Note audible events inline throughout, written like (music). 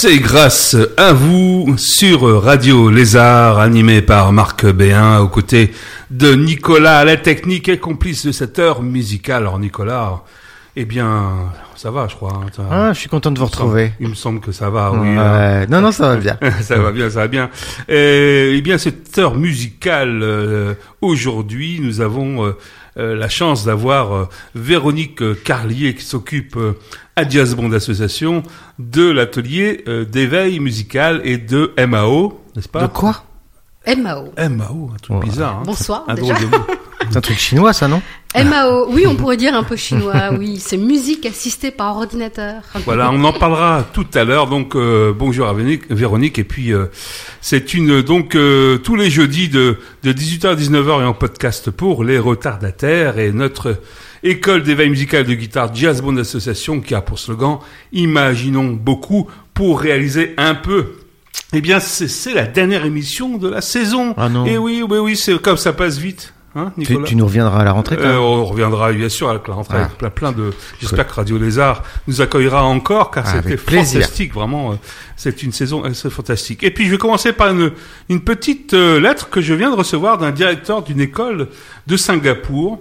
C'est grâce à vous sur Radio Lézard, animé par Marc Béin, aux côtés de Nicolas, la technique et complice de cette heure musicale. Alors Nicolas, eh bien, ça va, je crois. hein, ça- Ah, je suis content de vous retrouver. Il me semble que ça va, oui. Hein. Non, non, ça va bien. (laughs) ça va bien, ça va bien. Eh bien, cette heure musicale, euh, aujourd'hui, nous avons euh, la chance d'avoir euh, Véronique euh, Carlier qui s'occupe euh, à Jazz Bond Association de l'atelier euh, d'éveil musical et de MAO, n'est-ce pas? De quoi? MAO. MAO, un truc Ouais. bizarre. Hein. Bonsoir, Un déjà. drôle de mot. C'est (laughs) un truc chinois, ça, non? MAO, oui, on pourrait dire un peu chinois, oui. C'est musique assistée par ordinateur. Voilà, on en parlera tout à l'heure. Donc euh, bonjour à Véronique, et puis euh, c'est une donc euh, tous les jeudis de de 18h à 19h et en podcast pour les retardataires et notre école d'éveil musical de guitare Jazz Bond Association qui a pour slogan Imaginons beaucoup pour réaliser un peu. Eh bien, c'est c'est la dernière émission de la saison. Ah non. Et oui, oui, oui, c'est comme ça passe vite, hein, tu, nous reviendras à la rentrée, quand Euh, on reviendra bien sûr avec la rentrée, Ah. avec plein, plein de. J'espère que Radio Lézard nous accueillera encore, car Ah, c'était fantastique, vraiment. euh, C'est une saison assez fantastique. Et puis je vais commencer par une, une petite euh, lettre que je viens de recevoir d'un directeur d'une école de Singapour.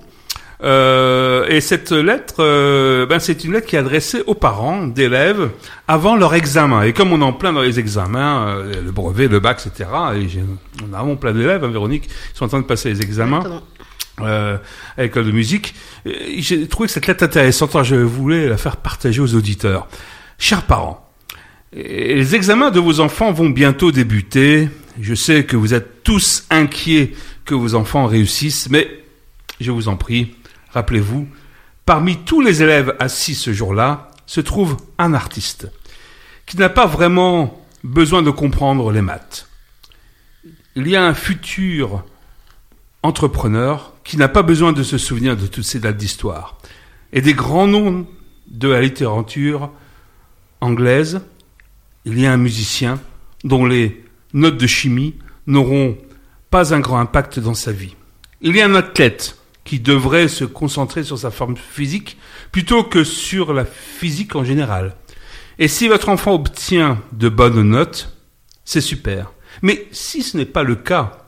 Euh, et cette lettre, euh, ben c'est une lettre qui est adressée aux parents d'élèves avant leur examen. Et comme on est en plein dans les examens, euh, le brevet, le bac, etc. Et on a vraiment plein d'élèves, hein, Véronique, qui sont en train de passer les examens euh, à l'école de musique. J'ai trouvé cette lettre intéressante, alors je voulais la faire partager aux auditeurs. Chers parents, les examens de vos enfants vont bientôt débuter. Je sais que vous êtes tous inquiets que vos enfants réussissent, mais je vous en prie, rappelez-vous, parmi tous les élèves assis ce jour-là, se trouve un artiste qui n'a pas vraiment besoin de comprendre les maths. Il y a un futur entrepreneur qui n'a pas besoin de se souvenir de toutes ces dates d'histoire. Et des grands noms de la littérature anglaise, il y a un musicien dont les notes de chimie n'auront pas un grand impact dans sa vie. Il y a un athlète qui devrait se concentrer sur sa forme physique plutôt que sur la physique en général. Et si votre enfant obtient de bonnes notes, c'est super. Mais si ce n'est pas le cas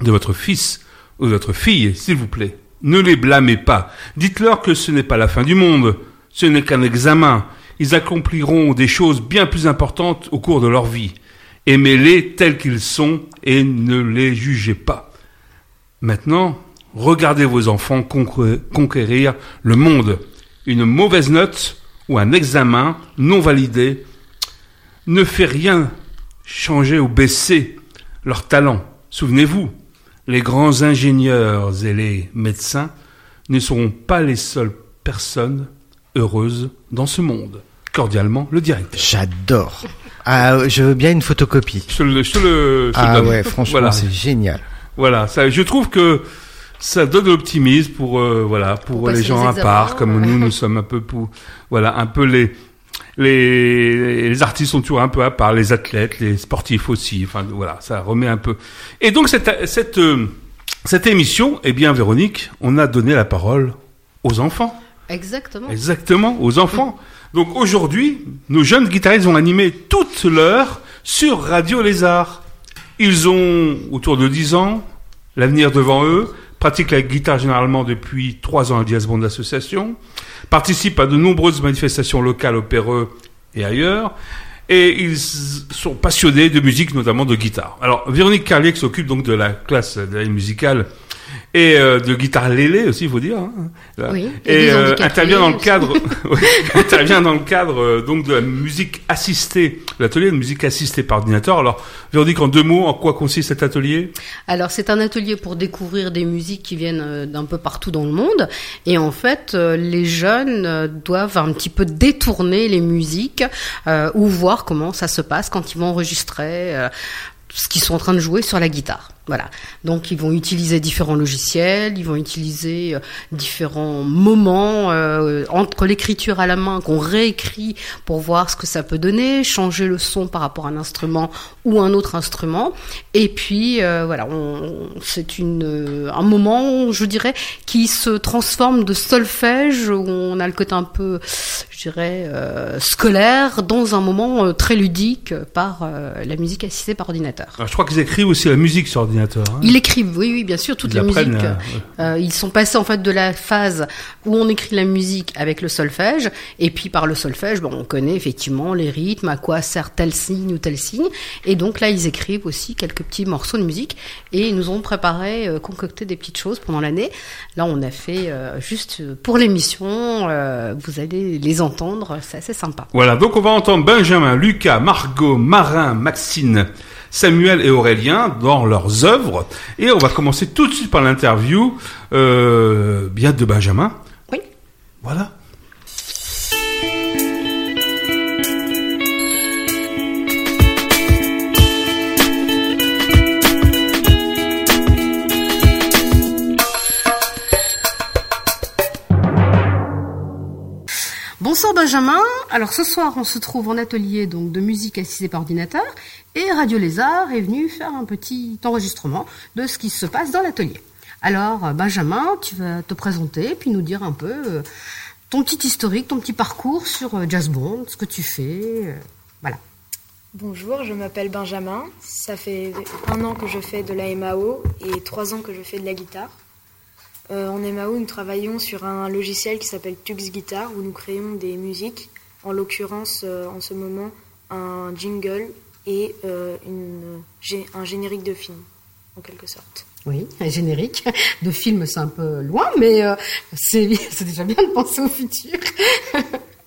de votre fils ou de votre fille, s'il vous plaît, ne les blâmez pas. Dites-leur que ce n'est pas la fin du monde, ce n'est qu'un examen. Ils accompliront des choses bien plus importantes au cours de leur vie. Aimez-les tels qu'ils sont et ne les jugez pas. Maintenant, regardez vos enfants conquérir- le monde. Une mauvaise note ou un examen non validé ne fait rien changer ou baisser leur talent. Souvenez-vous, les grands ingénieurs et les médecins ne seront pas les seules personnes heureuses dans ce monde. Cordialement, le directeur. J'adore. Ah, je veux bien une photocopie. Je le, je te le- je te Ah ouais, franchement, Voilà. c'est génial. Voilà, ça, je trouve que ça donne de l'optimisme pour euh, voilà pour, Pour les gens à part comme ouais. nous nous sommes un peu pour voilà un peu les les les artistes sont toujours un peu à part les athlètes les sportifs aussi enfin voilà ça remet un peu et donc cette cette euh, cette émission eh bien Véronique on a donné la parole aux enfants Exactement. Exactement, aux enfants. Donc aujourd'hui, nos jeunes guitaristes vont animer toute l'heure sur Radio Lézard. Ils ont autour de 10 ans, l'avenir devant eux, pratiquent la guitare généralement depuis 3 ans à Jazz Bond Association, participent à de nombreuses manifestations locales au et ailleurs, et ils sont passionnés de musique, notamment de guitare. Alors, Véronique Carlier s'occupe donc de la classe musicale et euh, de guitare lélé aussi, il faut dire. hein. Oui, Et des euh, (laughs) intervient dans le cadre, intervient dans le cadre donc de la musique assistée, l'atelier de musique assistée par ordinateur. Alors, Véronique, en deux mots, en quoi consiste cet atelier? Alors c'est un atelier pour découvrir des musiques qui viennent euh, d'un peu partout dans le monde et en fait euh, les jeunes doivent un petit peu détourner les musiques euh, ou voir comment ça se passe quand ils vont enregistrer ce qu'ils sont en train de jouer sur la guitare. Voilà. Donc ils vont utiliser différents logiciels, ils vont utiliser euh, différents moments euh, entre l'écriture à la main qu'on réécrit pour voir ce que ça peut donner, changer le son par rapport à un instrument ou un autre instrument. Et puis euh, voilà, c'est une un moment, je dirais, qui se transforme de solfège où on a le côté un peu, je dirais, scolaire dans un moment très ludique par la musique assistée par ordinateur. Alors, je crois qu'ils écrivent aussi la musique sur ordinateur. Hein. Ils écrivent, oui, oui, bien sûr, toute la musique. euh, Euh, ils sont passés en fait de la phase où on écrit la musique avec le solfège, et puis par le solfège, bon, on connaît effectivement les rythmes, à quoi sert tel signe ou tel signe, et donc là ils écrivent aussi quelques petits morceaux de musique, et ils nous ont préparé, euh, concocté des petites choses pendant l'année. Là, on a fait euh, juste pour l'émission, vous allez les entendre, c'est assez sympa. Voilà, donc on va entendre Benjamin, Lucas, Margot, Marin, Maxine, Samuel et Aurélien dans leurs œuvres. Et on va commencer tout de suite par l'interview euh, bien de Benjamin. Oui. Voilà. Benjamin. Alors ce soir, on se trouve en atelier donc de musique assistée par ordinateur et Radio Lézard est venu faire un petit enregistrement de ce qui se passe dans l'atelier. Alors Benjamin, tu vas te présenter puis nous dire un peu euh, ton petit historique, ton petit parcours sur euh, Jazz Bond, ce que tu fais, euh, voilà. Bonjour, je m'appelle Benjamin. Ça fait un an que je fais de la MAO et trois ans que je fais de la guitare. Euh, en MAO, nous travaillons sur un logiciel qui s'appelle Tux Guitar où nous créons des musiques, en l'occurrence euh, en ce moment un jingle et euh, une, un générique de film, en quelque sorte. Oui, un générique de film, c'est un peu loin, mais euh, c'est (laughs) déjà bien de penser au futur. (laughs)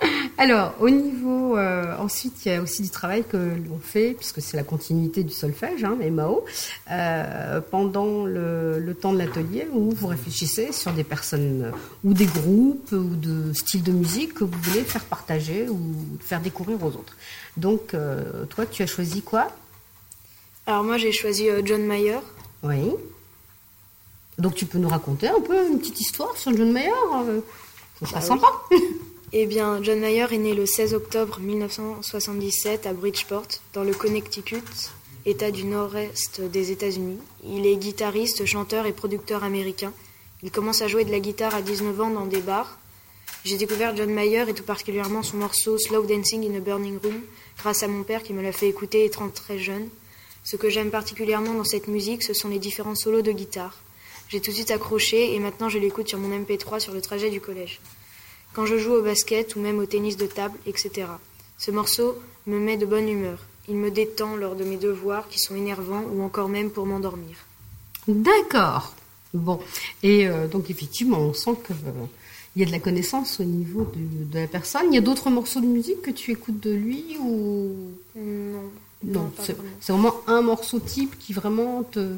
(laughs) Alors, au niveau, euh, ensuite, il y a aussi du travail que l'on fait, puisque c'est la continuité du solfège, hein, MAO, euh, pendant le, le temps de l'atelier où vous réfléchissez sur des personnes euh, ou des groupes ou de styles de musique que vous voulez faire partager ou faire découvrir aux autres. Donc, euh, toi, tu as choisi quoi? Alors moi, j'ai choisi John Mayer. Oui. Donc, tu peux nous raconter un peu une petite histoire sur John Mayer? Ça sera Bah oui. (laughs) Eh bien, John Mayer est né le 16 octobre 1977 à Bridgeport, dans le Connecticut, État du nord-est des États-Unis. Il est guitariste, chanteur et producteur américain. Il commence à jouer de la guitare à 19 ans dans des bars. J'ai découvert John Mayer et tout particulièrement son morceau Slow Dancing in a Burning Room grâce à mon père qui me l'a fait écouter étant très jeune. Ce que j'aime particulièrement dans cette musique, ce sont les différents solos de guitare. J'ai tout de suite accroché et maintenant je l'écoute sur mon MP3 sur le trajet du collège quand je joue au basket ou même au tennis de table, etc. Ce morceau me met de bonne humeur. Il me détend lors de mes devoirs qui sont énervants ou encore même pour m'endormir. D'accord. Bon. Et euh, donc, effectivement, on sent que. euh, il y a de la connaissance au niveau de, de la personne. Il y a d'autres morceaux de musique que tu écoutes de lui ou? Non, non pas c'est vraiment. c'est vraiment un morceau type qui vraiment te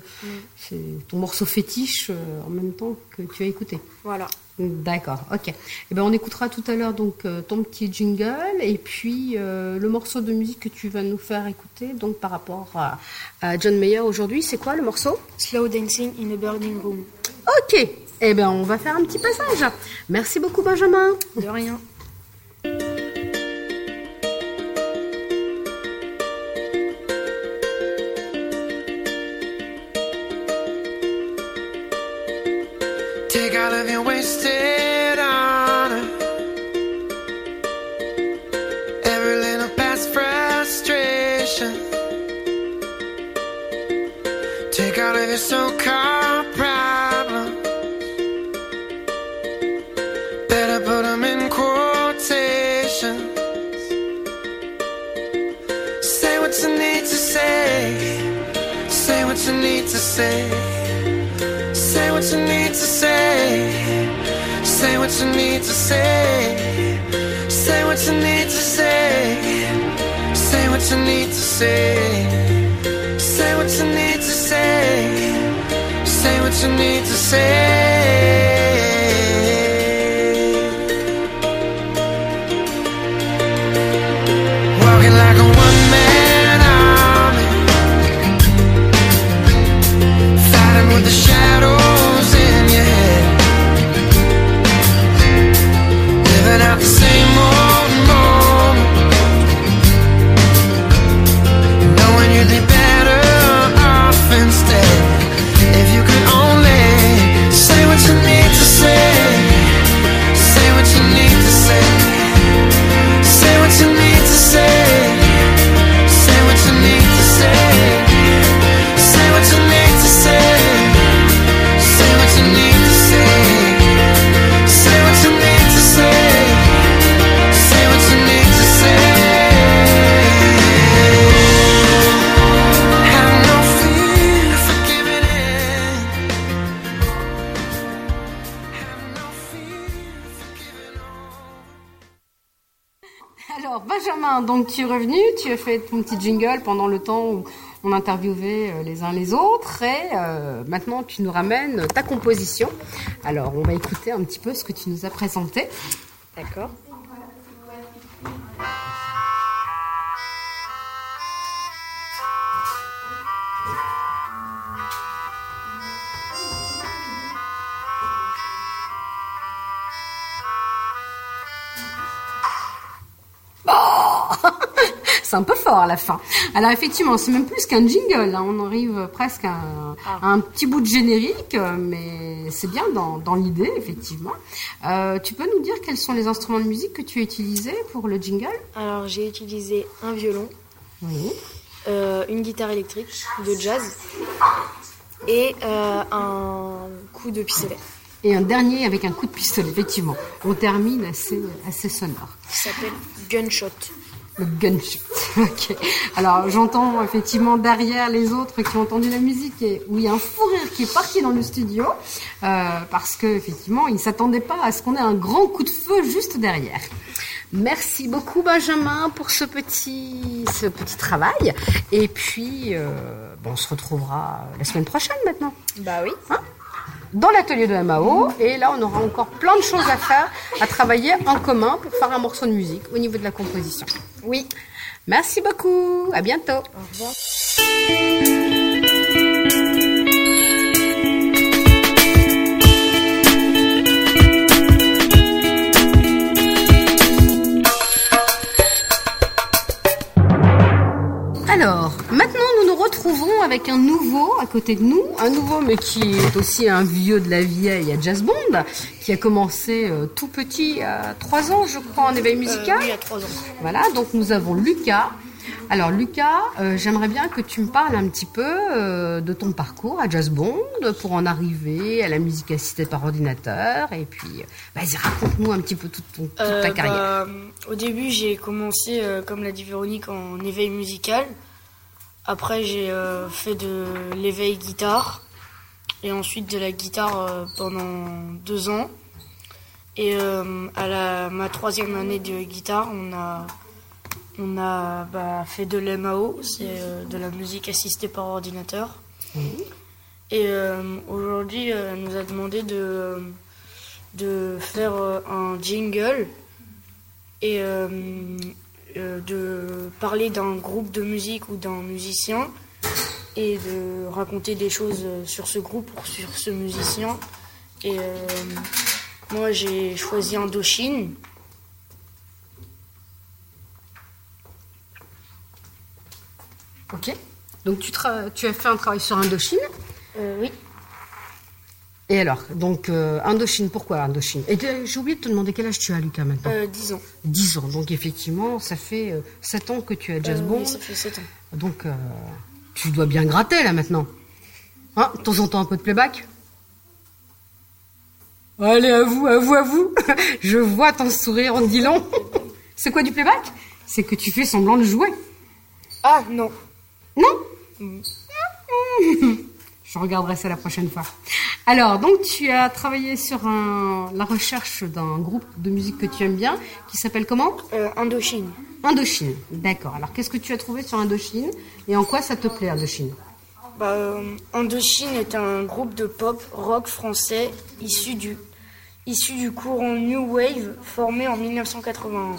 c'est ton morceau fétiche euh, en même temps que tu as écouté. Voilà. D'accord, ok. Eh ben, on écoutera tout à l'heure donc euh, ton petit jingle et puis euh, le morceau de musique que tu vas nous faire écouter donc par rapport à, à John Mayer aujourd'hui. C'est quoi le morceau? Slow Dancing in a Burning Room. Ok. Eh ben, on va faire un petit passage. Merci beaucoup, Benjamin. De rien. Say. Say what you need to say. Say what you need to say. Say what you need to say. Say what you need to say. Say what you need to say. Say what you need to say. Tu es revenu, tu as fait ton petit jingle pendant le temps où on interviewait euh, les uns les autres et euh, maintenant tu nous ramènes ta composition. Alors on va écouter un petit peu ce que tu nous as présenté. D'accord. C'est un peu fort à la fin. Alors effectivement, c'est même plus qu'un jingle. hein. On arrive presque à un, à un petit bout de générique, euh, mais c'est bien dans, dans l'idée, effectivement. Euh, tu peux nous dire quels sont les instruments de musique que tu as utilisés pour le jingle? Alors j'ai utilisé un violon, Oui. euh, une guitare électrique de jazz et euh, un coup de pistolet Et un dernier avec un coup de pistolet, effectivement. On termine assez, assez sonore. qui s'appelle Gunshot. Le gunshot. (laughs) Ok. Alors j'entends effectivement derrière les autres qui ont entendu la musique et où il y a un fou rire qui est parti dans le studio euh, parce que effectivement ils s'attendaient pas à ce qu'on ait un grand coup de feu juste derrière. Merci beaucoup Benjamin pour ce petit ce petit travail et puis euh, bon, on se retrouvera la semaine prochaine maintenant Bah oui. dans l'atelier de MAO et là on aura encore plein de choses à faire, à travailler en commun pour faire un morceau de musique au niveau de la composition. Oui. Merci beaucoup. À bientôt. Au revoir. Côté de nous, un nouveau mais qui est aussi un vieux de la vieille à Jazz Bond, qui a commencé euh, tout petit à 3 ans je crois en éveil musical. Euh, oui, a trois ans. Voilà, donc nous avons Lucas. Alors Lucas, euh, j'aimerais bien que tu me parles un petit peu euh, de ton parcours à Jazz Bond pour en arriver à la musique assistée par ordinateur et puis euh, vas-y raconte-nous un petit peu toute, ton- toute ta Euh, carrière. bah, au début, j'ai commencé, euh, comme l'a dit Véronique, en éveil musical. Après, j'ai euh, fait de l'éveil guitare. Et ensuite de la guitare euh, pendant deux ans. Et euh, à la, ma troisième année de guitare, on a, on a bah, fait de l'MAO, c'est de la musique assistée par ordinateur. Et euh, aujourd'hui, elle nous a demandé de, de faire un jingle et euh, de parler d'un groupe de musique ou d'un musicien et de raconter des choses euh, sur ce groupe ou sur ce musicien. Et euh, moi, j'ai choisi Indochine. Ok. Donc tu, tra- tu as fait un travail sur Indochine? Euh, oui, Et alors, donc euh, Indochine, pourquoi Indochine? Et euh, j'ai oublié de te demander quel âge tu as, Lucas, maintenant? Euh, 10 ans. 10 ans. Donc effectivement, ça fait euh, 7 ans que tu à Jazz Euh, Bond. oui, ça fait 7 ans. Donc euh, tu dois bien gratter là maintenant. Hein De temps en temps un peu de playback? Allez, à vous, à vous, à vous. (laughs) Je vois ton sourire en dit long. (laughs) C'est quoi du playback? C'est que tu fais semblant de jouer. Ah non, Non? (laughs) Je regarderai ça la prochaine fois. Alors, donc tu as travaillé sur un- la recherche d'un groupe de musique que tu aimes bien, qui s'appelle comment? Euh, Indochine. Indochine. D'accord. Alors, qu'est-ce que tu as trouvé sur Indochine et en quoi ça te plaît, Indochine? Bah, euh, Indochine est un groupe de pop rock français issu du, issu du courant New Wave formé en 1981.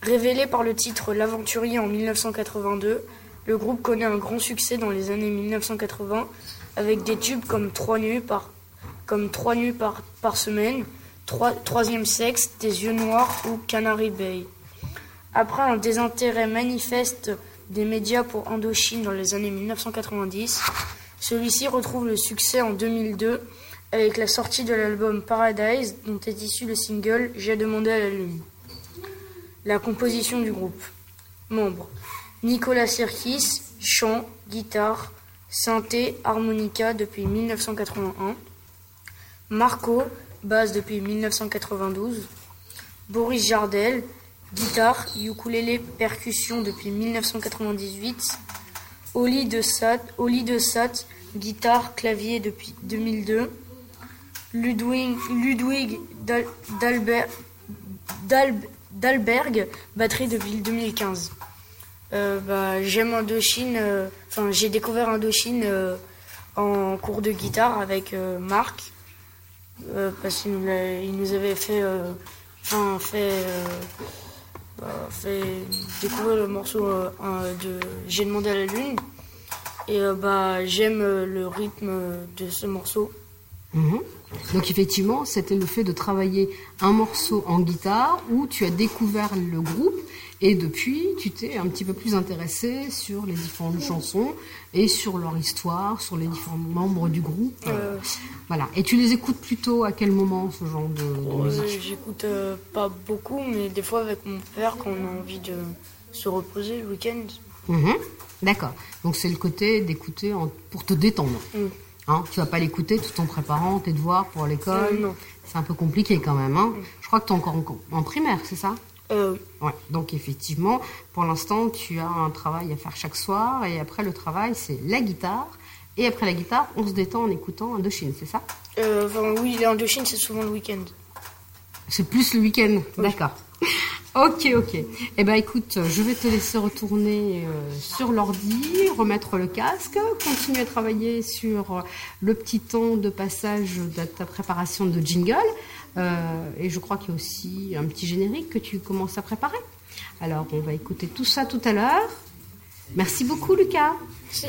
Révélé par le titre L'Aventurier en 1982, le groupe connaît un grand succès dans les années 1980 avec des tubes comme Trois nuits par, semaine, Trois- Troisième sexe, Des yeux noirs ou Canary Bay. Après un désintérêt manifeste des médias pour Indochine dans les années 1990, celui-ci retrouve le succès en 2002 avec la sortie de l'album Paradise dont est issu le single J'ai demandé à la lune. La composition du groupe. Membres Nicolas Sirkis, chant, guitare, synthé, harmonica depuis 1981. Marco, basse depuis 1992. Boris Jardel, guitare, ukulélé, percussion depuis 1998. Oli de Sat, guitare, clavier depuis 2002. Ludwig, Ludwig Dalberg, batterie depuis le 2015. Euh, bah, J'aime Indochine, euh, enfin j'ai découvert Indochine euh, en cours de guitare avec euh, Marc, euh, parce qu'il nous, avait fait, euh, enfin, bah, fait découvrir le morceau de J'ai demandé à la lune. Et bah, j'aime le rythme de ce morceau. Mhm. Donc effectivement, c'était le fait de travailler un morceau en guitare où tu as découvert le groupe et depuis, tu t'es un petit peu plus intéressé sur les différentes chansons et sur leur histoire, sur les différents membres du groupe. Euh, Voilà. Et tu les écoutes plutôt à quel moment ce genre de, de Euh, musique? J'écoute euh, pas beaucoup, mais des fois avec mon père quand on a envie de se reposer le week-end. Mhm. D'accord. Donc c'est le côté d'écouter en- pour te détendre. Mm. Hein, tu vas pas l'écouter tout en préparant tes devoirs pour l'école. Euh. C'est un peu compliqué quand même. Hein. Je crois que tu es encore en, en primaire, c'est ça? Euh, Ouais. Donc effectivement, pour l'instant, tu as un travail à faire chaque soir et après le travail, c'est la guitare. Et après la guitare, on se détend en écoutant Indochine, c'est ça? Euh, enfin, oui, les Indochine, c'est souvent le week-end. C'est plus le week-end, d'accord. Ok, ok. Eh ben écoute, je vais te laisser retourner euh, sur l'ordi, remettre le casque, continuer à travailler sur le petit temps de passage de ta préparation de jingle. Euh, et je crois qu'il y a aussi un petit générique que tu commences à préparer. Alors on va écouter tout ça tout à l'heure. Merci beaucoup Lucas. C'est-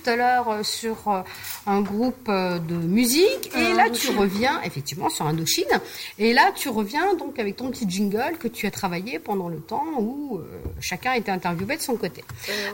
tout à l'heure euh, sur euh, un groupe euh, de musique. Et là, tu reviens, effectivement, sur Indochine. Et là, tu reviens donc avec ton petit jingle que tu as travaillé pendant le temps où chacun était interviewé de son côté.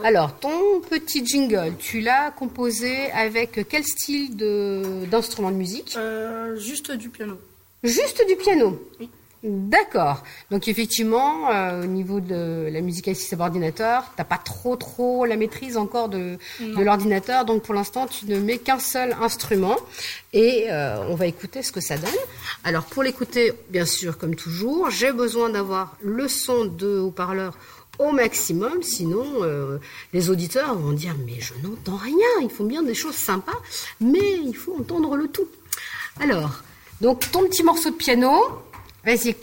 Alors, ton petit jingle, tu l'as composé avec quel style de- d'instrument de musique? Euh, juste du piano. Juste du piano. Oui. D'accord. Donc effectivement, euh, au niveau de la musique assistée par ordinateur, t'as pas trop trop la maîtrise encore de, de l'ordinateur. Donc pour l'instant, tu ne mets qu'un seul instrument et euh, on va écouter ce que ça donne. Alors pour l'écouter, bien sûr, comme toujours, j'ai besoin d'avoir le son de haut-parleur au maximum, sinon euh, les auditeurs vont dire mais je n'entends rien. Ils font bien des choses sympas, mais il faut entendre le tout. Alors, donc ton petit morceau de piano, Vas-y.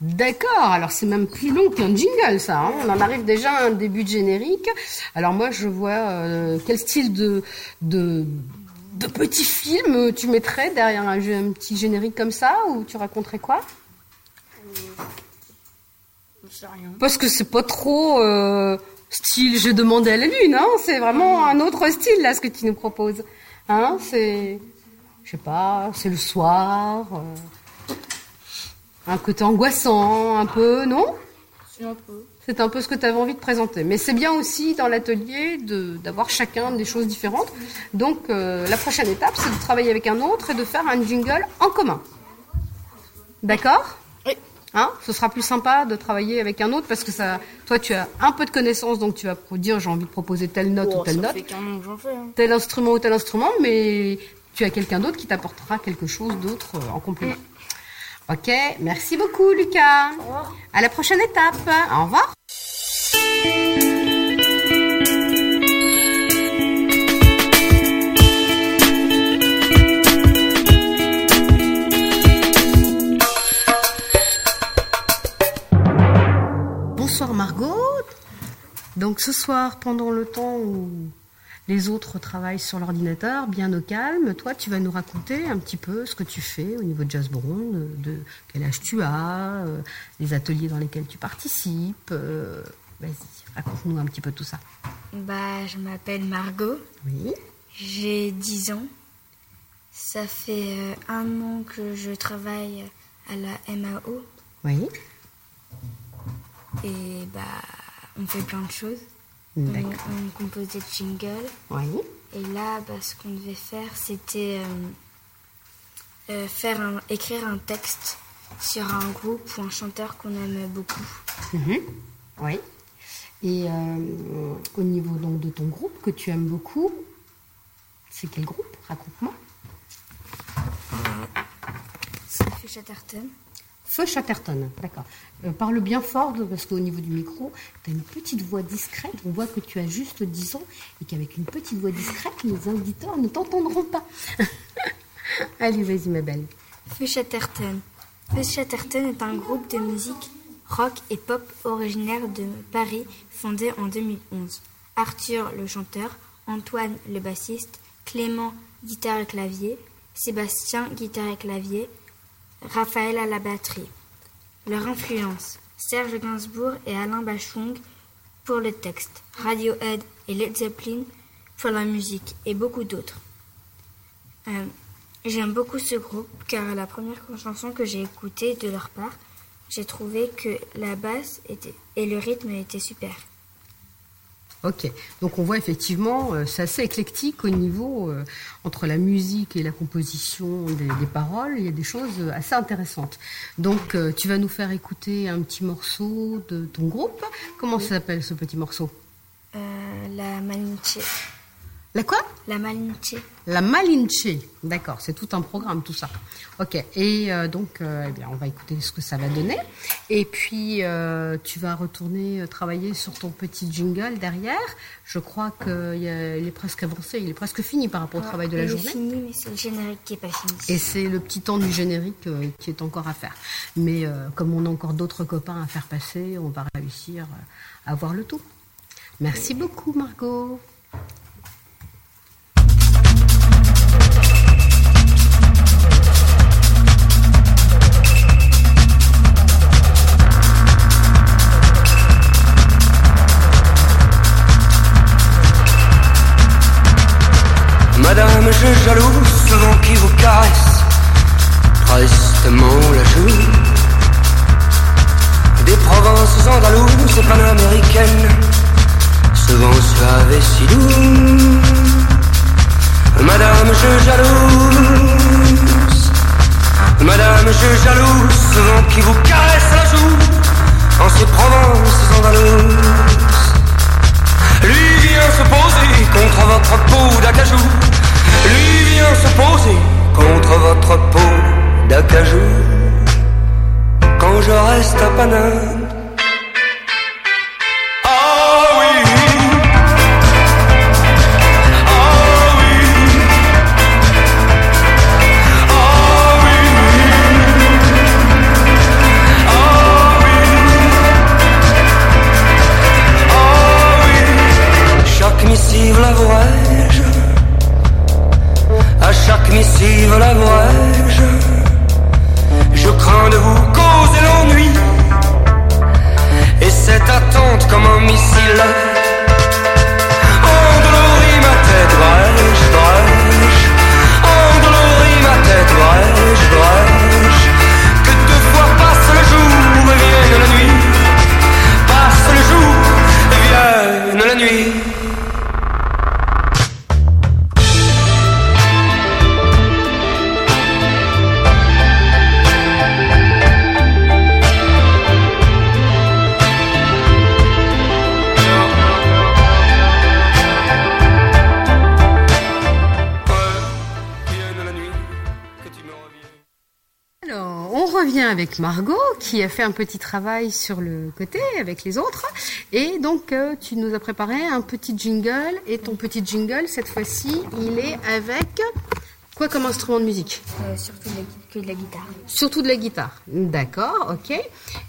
D'accord, alors c'est même plus long qu'un jingle ça, hein. on en arrive déjà à un début de générique. Alors moi je vois euh, quel style de, de de petit film tu mettrais derrière un, jeu- un petit générique comme ça ou tu raconterais quoi? Je sais rien. Parce que c'est pas trop euh, style j'ai demandé à la lune, hein. c'est vraiment un autre style là ce que tu nous proposes. Hein, c'est, je sais pas, c'est le soir, euh, un côté angoissant un peu, non? C'est un peu. C'est un peu ce que tu avais envie de présenter. Mais c'est bien aussi dans l'atelier de- d'avoir chacun des choses différentes. Donc euh, la prochaine étape, c'est de travailler avec un autre et de faire un jingle en commun. D'accord? Oui. Hein? Ce sera plus sympa de travailler avec un autre parce que ça, toi tu as un peu de connaissances, donc tu vas dire j'ai envie de proposer telle note ou Oh, telle ça note, fait qu'un an que fais. hein. tel instrument ou tel instrument, mais tu as quelqu'un d'autre qui t'apportera quelque chose d'autre euh, en complément. Ok, merci beaucoup Lucas. Au revoir. À la prochaine étape. Au revoir. Bonsoir Margot. Donc ce soir, pendant le temps où les autres travaillent sur l'ordinateur, bien au calme, toi tu vas nous raconter un petit peu ce que tu fais au niveau de Jazz Brown, de quel âge tu as, euh, les ateliers dans lesquels tu participes. euh, Vas-y, raconte-nous un petit peu tout ça. Bah, je m'appelle Margot, Oui. j'ai 10 ans. Ça fait euh, un an que je travaille à la MAO Oui. et bah, on fait plein de choses. On, D'accord. on compose des jingles Oui. et là, bah, ce qu'on devait faire, c'était euh, euh, faire un, écrire un texte sur un groupe ou un chanteur qu'on aime beaucoup. Mhm. Oui. Et euh, au niveau donc de ton groupe que tu aimes beaucoup, c'est quel groupe? Raconte-moi. C'est fait Chatterton. Feu Chatterton, d'accord. Euh, parle bien fort parce qu'au niveau du micro, tu as une petite voix discrète. On voit que tu as juste 10 ans et qu'avec une petite voix discrète, les auditeurs ne t'entendront pas. (laughs) Allez, vas-y, ma belle. Feu Chatterton. Feu Chatterton est un groupe de musique rock et pop originaire de Paris, fondé en 2011. Arthur, le chanteur, Antoine, le bassiste, Clément, guitare et clavier, Sébastien, guitare et clavier, Raphaël à la batterie. Leur influence Serge Gainsbourg et Alain Bachung pour le texte, Radiohead et Led Zeppelin pour la musique et beaucoup d'autres. Euh, J'aime beaucoup ce groupe car la première chanson que j'ai écoutée de leur part, j'ai trouvé que la basse était, et le rythme étaient super. Ok, donc on voit effectivement, euh, c'est assez éclectique au niveau euh, entre la musique et la composition des, des paroles. Il y a des choses euh, assez intéressantes. Donc euh, tu vas nous faire écouter un petit morceau de ton groupe. Comment s'appelle ce petit morceau? La Malinche. La quoi? La Malinche. La Malinche. D'accord, c'est tout un programme tout ça. Ok, et euh, donc euh, eh bien, on va écouter ce que ça va donner. Et puis euh, tu vas retourner travailler sur ton petit jingle derrière. Je crois qu'il est presque avancé, il est presque fini par rapport au travail de la Il est journée. fini, mais c'est le générique qui est pas fini. Et c'est le petit temps du générique qui est encore à faire. Mais comme on a encore d'autres copains à faire passer, on va réussir à voir le tout. Merci beaucoup, Margot. Revient avec Margot qui a fait un petit travail sur le côté avec les autres. Et donc, euh, tu nous as préparé un petit jingle. Et ton petit jingle, cette fois-ci, il est avec quoi comme instrument de musique? Euh, surtout de la, que de la guitare. Surtout de la guitare. D'accord, ok.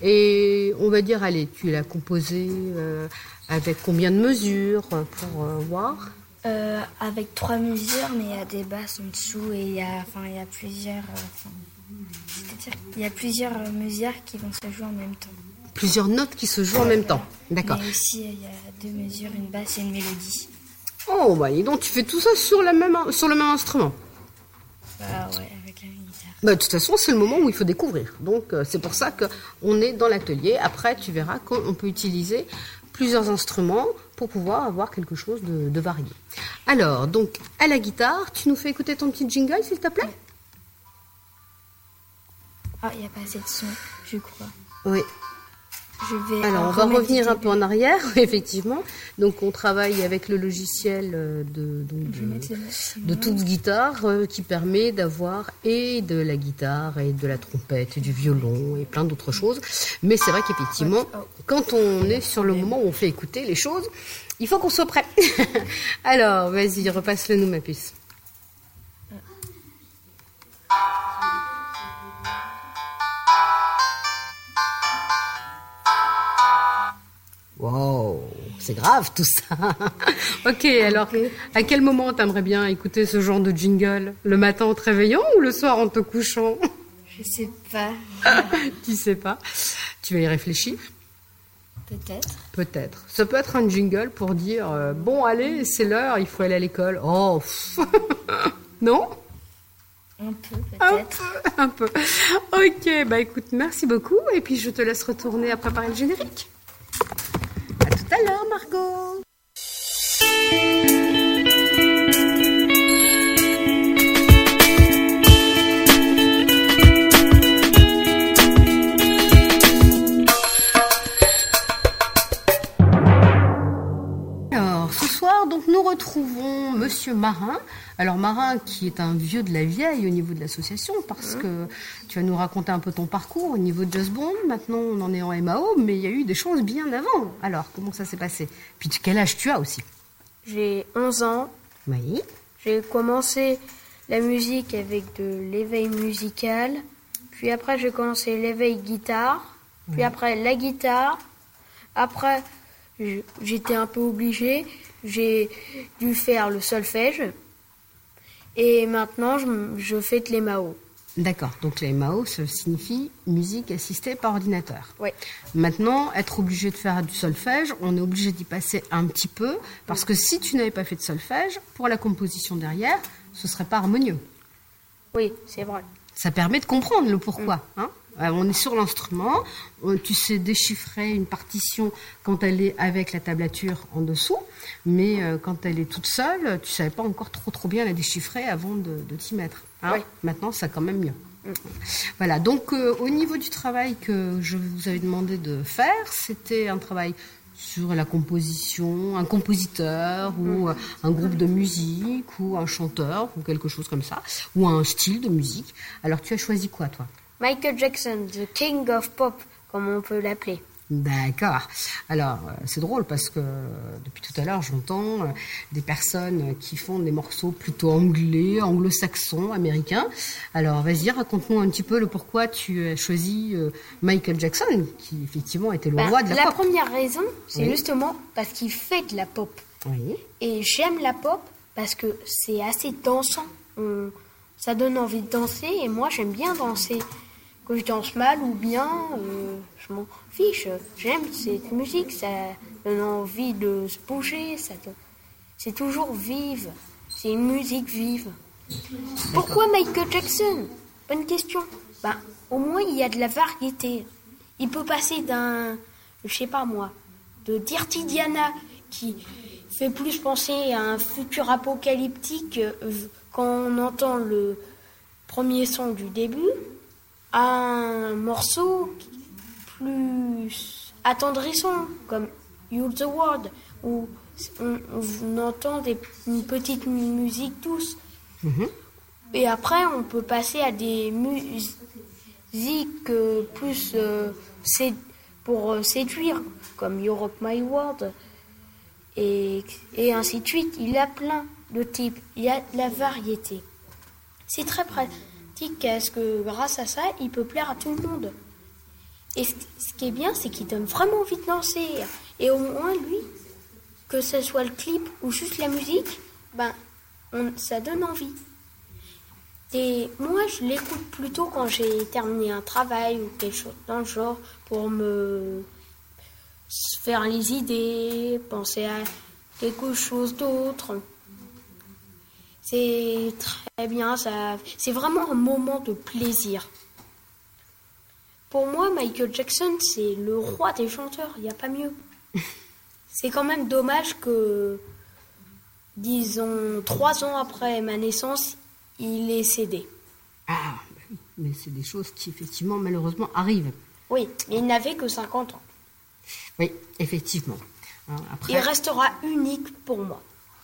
Et on va dire, allez, tu l'as composé euh, avec combien de mesures pour voir? Avec trois mesures, mais il y a des basses en dessous et il y a, enfin, il y a plusieurs, enfin, c'est-à-dire qu'il y a plusieurs euh, mesures qui vont se jouer en même temps. Plusieurs notes qui se jouent en même temps. D'accord. Mais aussi, il y a deux mesures, une basse et une mélodie. Oh, bah, et donc tu fais tout ça sur, la même, sur le même instrument Bah ouais, avec la guitare. Bah, de toute façon, c'est le moment où il faut découvrir. Donc, euh, c'est pour ça qu'on est dans l'atelier. Après, tu verras qu'on peut utiliser plusieurs instruments pour pouvoir avoir quelque chose de, de varié. Alors, donc, à la guitare, tu nous fais écouter ton petit jingle, s'il te plaît? Ah, il n'y a pas assez de son, je crois. Oui. Je vais. Alors, on va revenir un peu en arrière, (laughs) effectivement. Donc, on travaille avec le logiciel euh, de, donc, de, de toute guitare euh, qui permet d'avoir et de la guitare et de la trompette et du violon et plein d'autres choses. Mais c'est vrai qu'effectivement, quand on est sur le moment où on fait écouter les choses, il faut qu'on soit prêt. (laughs) Alors, vas-y, repasse-le nous, ma puce. Wow, c'est grave tout ça. (laughs) ok, alors à quel moment t'aimerais bien écouter ce genre de jingle? Le matin en te réveillant ou le soir en te couchant? Je sais pas, (laughs) Tu sais pas. Tu vas y réfléchir peut-être. Peut-être. Ça peut être un jingle pour dire euh, bon allez, c'est l'heure, il faut aller à l'école. Oh, (laughs) non? Un peu, Un peut-être. peu, un peu. Ok, bah écoute, merci beaucoup et puis je te laisse retourner à préparer le générique. Tout à l'heure, Margot. Monsieur Marin. Alors, Marin, qui est un vieux de la vieille au niveau de l'association, parce que tu vas nous raconter un peu ton parcours au niveau de Just Bond. Maintenant, on en est en MAO, mais il y a eu des choses bien avant. Alors, comment ça s'est passé? Puis, quel âge tu as aussi? J'ai 11 ans. Oui. J'ai commencé la musique avec de l'éveil musical. Puis après, j'ai commencé l'éveil guitare. Puis après, la guitare. Après, j'étais un peu obligée. J'ai dû faire le solfège. Et maintenant, je, je fais de l'EMAO. D'accord. Donc, les MAO, ça signifie musique assistée par ordinateur. Oui. Maintenant, être obligé de faire du solfège, on est obligé d'y passer un petit peu, parce que si tu n'avais pas fait de solfège, pour la composition derrière, ce serait pas harmonieux. Oui, c'est vrai. Ça permet de comprendre le pourquoi. hein. Euh, on est sur l'instrument, on- tu sais déchiffrer une partition quand elle est avec la tablature en dessous, mais euh, quand elle est toute seule, tu savais pas encore trop trop bien la déchiffrer avant de, de t'y mettre. hein. Oui. Maintenant, ça quand même mieux. Voilà, donc euh, au niveau du travail que je vous avais demandé de faire, c'était un travail sur la composition, un compositeur ou euh, un groupe de musique ou un chanteur ou quelque chose comme ça, ou un style de musique. Alors tu as choisi quoi toi? Michael Jackson, the king of pop, comme on peut l'appeler. D'accord. Alors, euh, c'est drôle parce que euh, depuis tout à l'heure, j'entends euh, des personnes qui font des morceaux plutôt anglais, anglo-saxons, américains. Alors, vas-y, raconte-nous un petit peu le pourquoi tu as choisi Michael Jackson, qui effectivement était le Ben, roi de la, la pop. première raison, c'est Oui. justement parce qu'il fait de la pop. Oui. Et j'aime la pop parce que c'est assez dansant. On- Ça donne envie de danser et moi j'aime bien danser. Que je danse mal ou bien, euh, je m'en fiche. J'aime cette musique, ça donne envie de se bouger, ça c'est toujours vive. C'est une musique vive. Pourquoi Michael Jackson? Bonne question. Ben, au moins il y a de la variété. Il peut passer d'un, je sais pas moi, de Dirty Diana qui fait plus penser à un futur apocalyptique euh, quand on entend le premier son du début, un morceau plus attendrissant comme Use the World où on, on entend des, une petite musique douce. Et après, on peut passer à des musiques euh, plus euh, sé- pour euh, séduire, comme Europe My World, et, et ainsi de suite. Il y a plein de types, il y a de la variété. C'est très pratique parce que grâce à ça, il peut plaire à tout le monde. Et ce, qui est bien, c'est qu'il donne vraiment envie de danser. Et au moins, lui, que ce soit le clip ou juste la musique, ben, ça donne envie. Et moi, je l'écoute plutôt quand j'ai terminé un travail ou quelque chose dans le genre pour me faire les idées, penser à quelque chose d'autre. C'est très bien, ça, c'est vraiment un moment de plaisir. Pour moi, Michael Jackson, c'est le roi des chanteurs, il n'y a pas mieux. (laughs) C'est quand même dommage que, disons, trois ans après ma naissance, il est cédé. Ah, mais c'est des choses qui effectivement malheureusement arrivent. Oui, mais il n'avait que 50 ans. Oui, effectivement. Hein, Après, Il restera unique pour moi,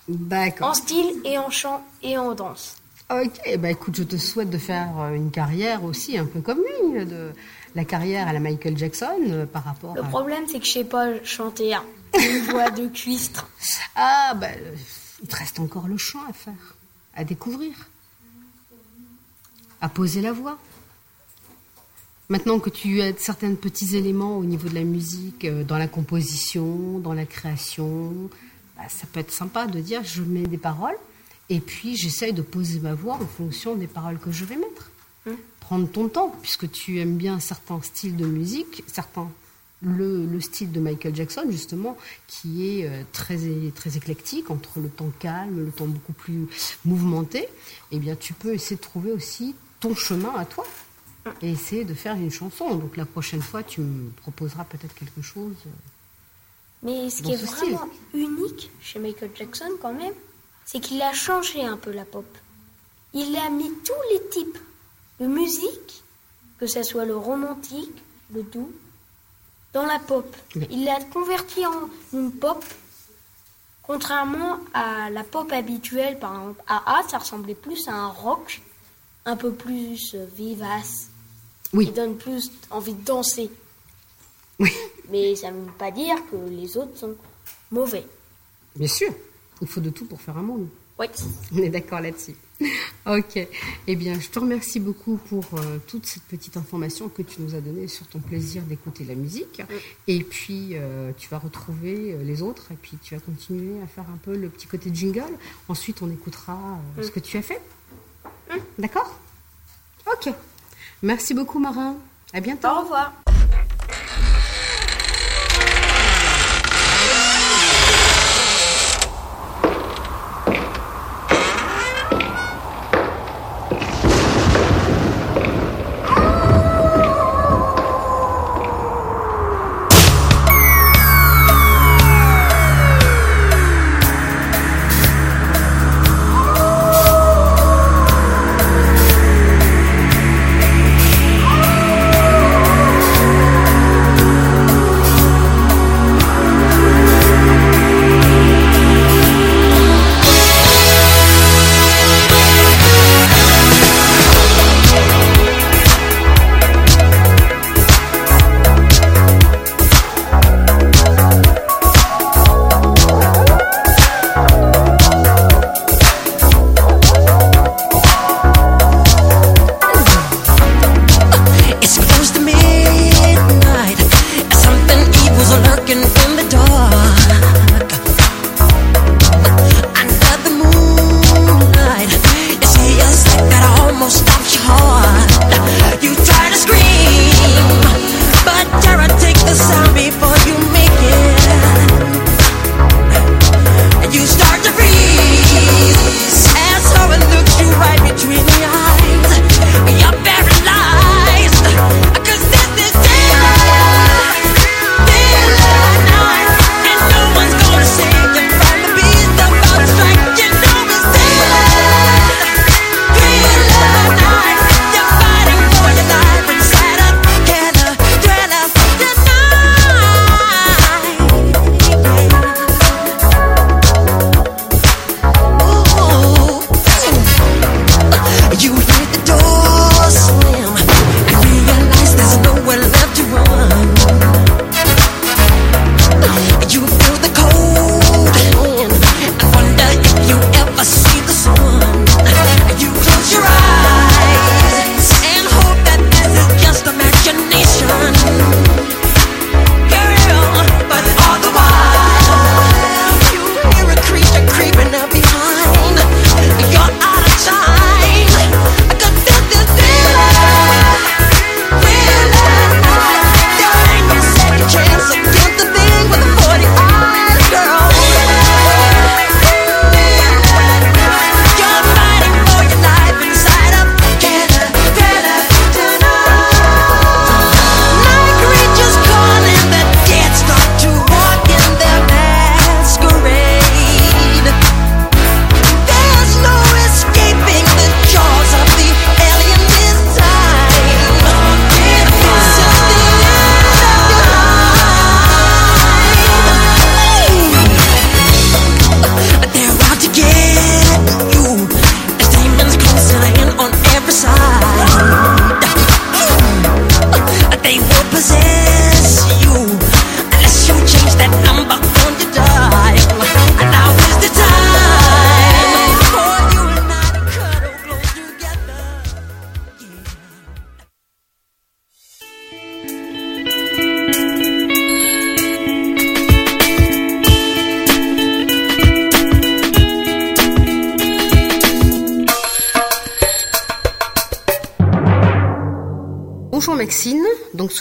d'accord. en style et en chant et en danse. Ok, bah écoute, je te souhaite de faire euh, une carrière aussi un peu comme lui, de la carrière à la Michael Jackson euh, par rapport Le à... problème, c'est que je sais pas chanter hein. une (laughs) voix de cuistre. Ah, bah, euh, il te reste encore le chant à faire, à découvrir, à poser la voix. Maintenant que tu as certains petits éléments au niveau de la musique, dans la composition, dans la création, ça peut être sympa de dire je mets des paroles et puis j'essaye de poser ma voix en fonction des paroles que je vais mettre. Prendre ton temps, puisque tu aimes bien certains styles de musique, certains le, le style de Michael Jackson, justement, qui est euh, très, très éclectique, entre le temps calme, le temps beaucoup plus mouvementé, eh bien, tu peux essayer de trouver aussi ton chemin à toi et essayer de faire une chanson. Donc, la prochaine fois, tu me proposeras peut-être quelque chose. Mais ce qui est ce style. vraiment unique chez Michael Jackson, quand même, c'est qu'il a changé un peu la pop. Il a mis tous les types de musique, que ce soit le romantique, le doux, dans la pop. Il l'a converti en une pop, contrairement à la pop habituelle. Par exemple, à A, ça ressemblait plus à un rock, un peu plus euh, vivace, Oui. qui donne plus envie de danser. Oui, Mais ça ne veut pas dire que les autres sont mauvais. bien sûr. Il faut de tout pour faire un monde. Oui. (laughs) On est d'accord là-dessus. Ok. Eh bien, je te remercie beaucoup pour euh, toute cette petite information que tu nous as donnée sur ton plaisir d'écouter la musique. Et puis, euh, tu vas retrouver euh, les autres et puis tu vas continuer à faire un peu le petit côté jingle. Ensuite, on écoutera ce que tu as fait. D'accord? Ok. Merci beaucoup, Marin. À bientôt. Au revoir.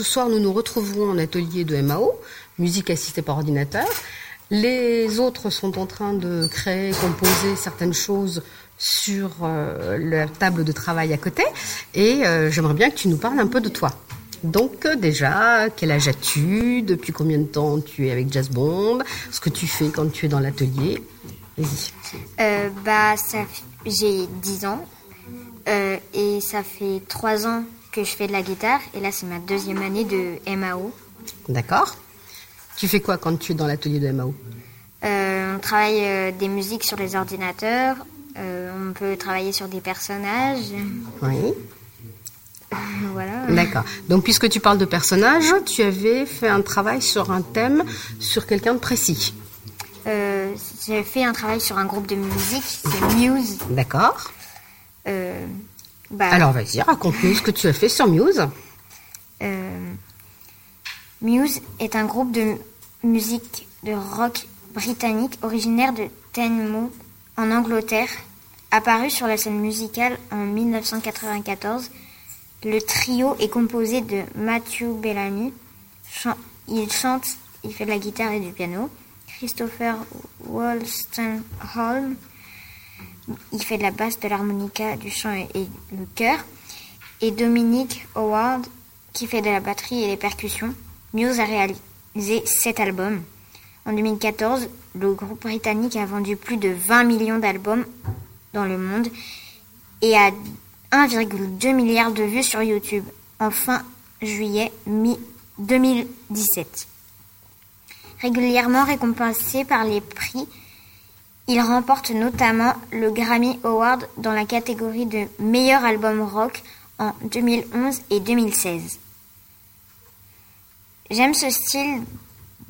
Soir, nous nous retrouverons en atelier de MAO, musique assistée par ordinateur. Les autres sont en train de créer, composer certaines choses sur euh, la table de travail à côté. Et euh, j'aimerais bien que tu nous parles un peu de toi. Donc euh, déjà, quel âge as-tu? Depuis combien de temps tu es avec Jazz Bomb? Ce que tu fais quand tu es dans l'atelier? Vas-y. Euh, bah, j'ai 10 ans et ça fait 3 ans que je fais de la guitare et là c'est ma deuxième année de MAO. D'accord. Tu fais quoi quand tu es dans l'atelier de MAO Euh, on travaille euh, des musiques sur les ordinateurs, euh, on peut travailler sur des personnages, Oui. (laughs) voilà. D'accord. Donc, puisque tu parles de personnages, tu avais fait un travail sur un thème, sur quelqu'un de précis. J'ai fait un travail sur un groupe de musique, c'est Muse. D'accord. Bah, Alors, vas-y, raconte-nous ce que tu as fait sur Muse. Euh, Muse est un groupe de musique de rock britannique originaire de Teignmouth en Angleterre. Apparu sur la scène musicale en 1994, le trio est composé de Matthew Bellamy. Chan- il chante, il fait de la guitare et du piano. Christopher Wolstenholm, il fait de la basse, de l'harmonica, du chant et, le chœur. Et Dominic Howard, qui fait de la batterie et les percussions. Muse a réalisé sept albums. En 2014, le groupe britannique a vendu plus de 20 millions d'albums dans le monde et a 1,2 milliard de vues sur YouTube en fin juillet mi 2017. Régulièrement récompensé par les prix, il remporte notamment le Grammy Award dans la catégorie de meilleur album rock en 2011 et 2016. J'aime ce style,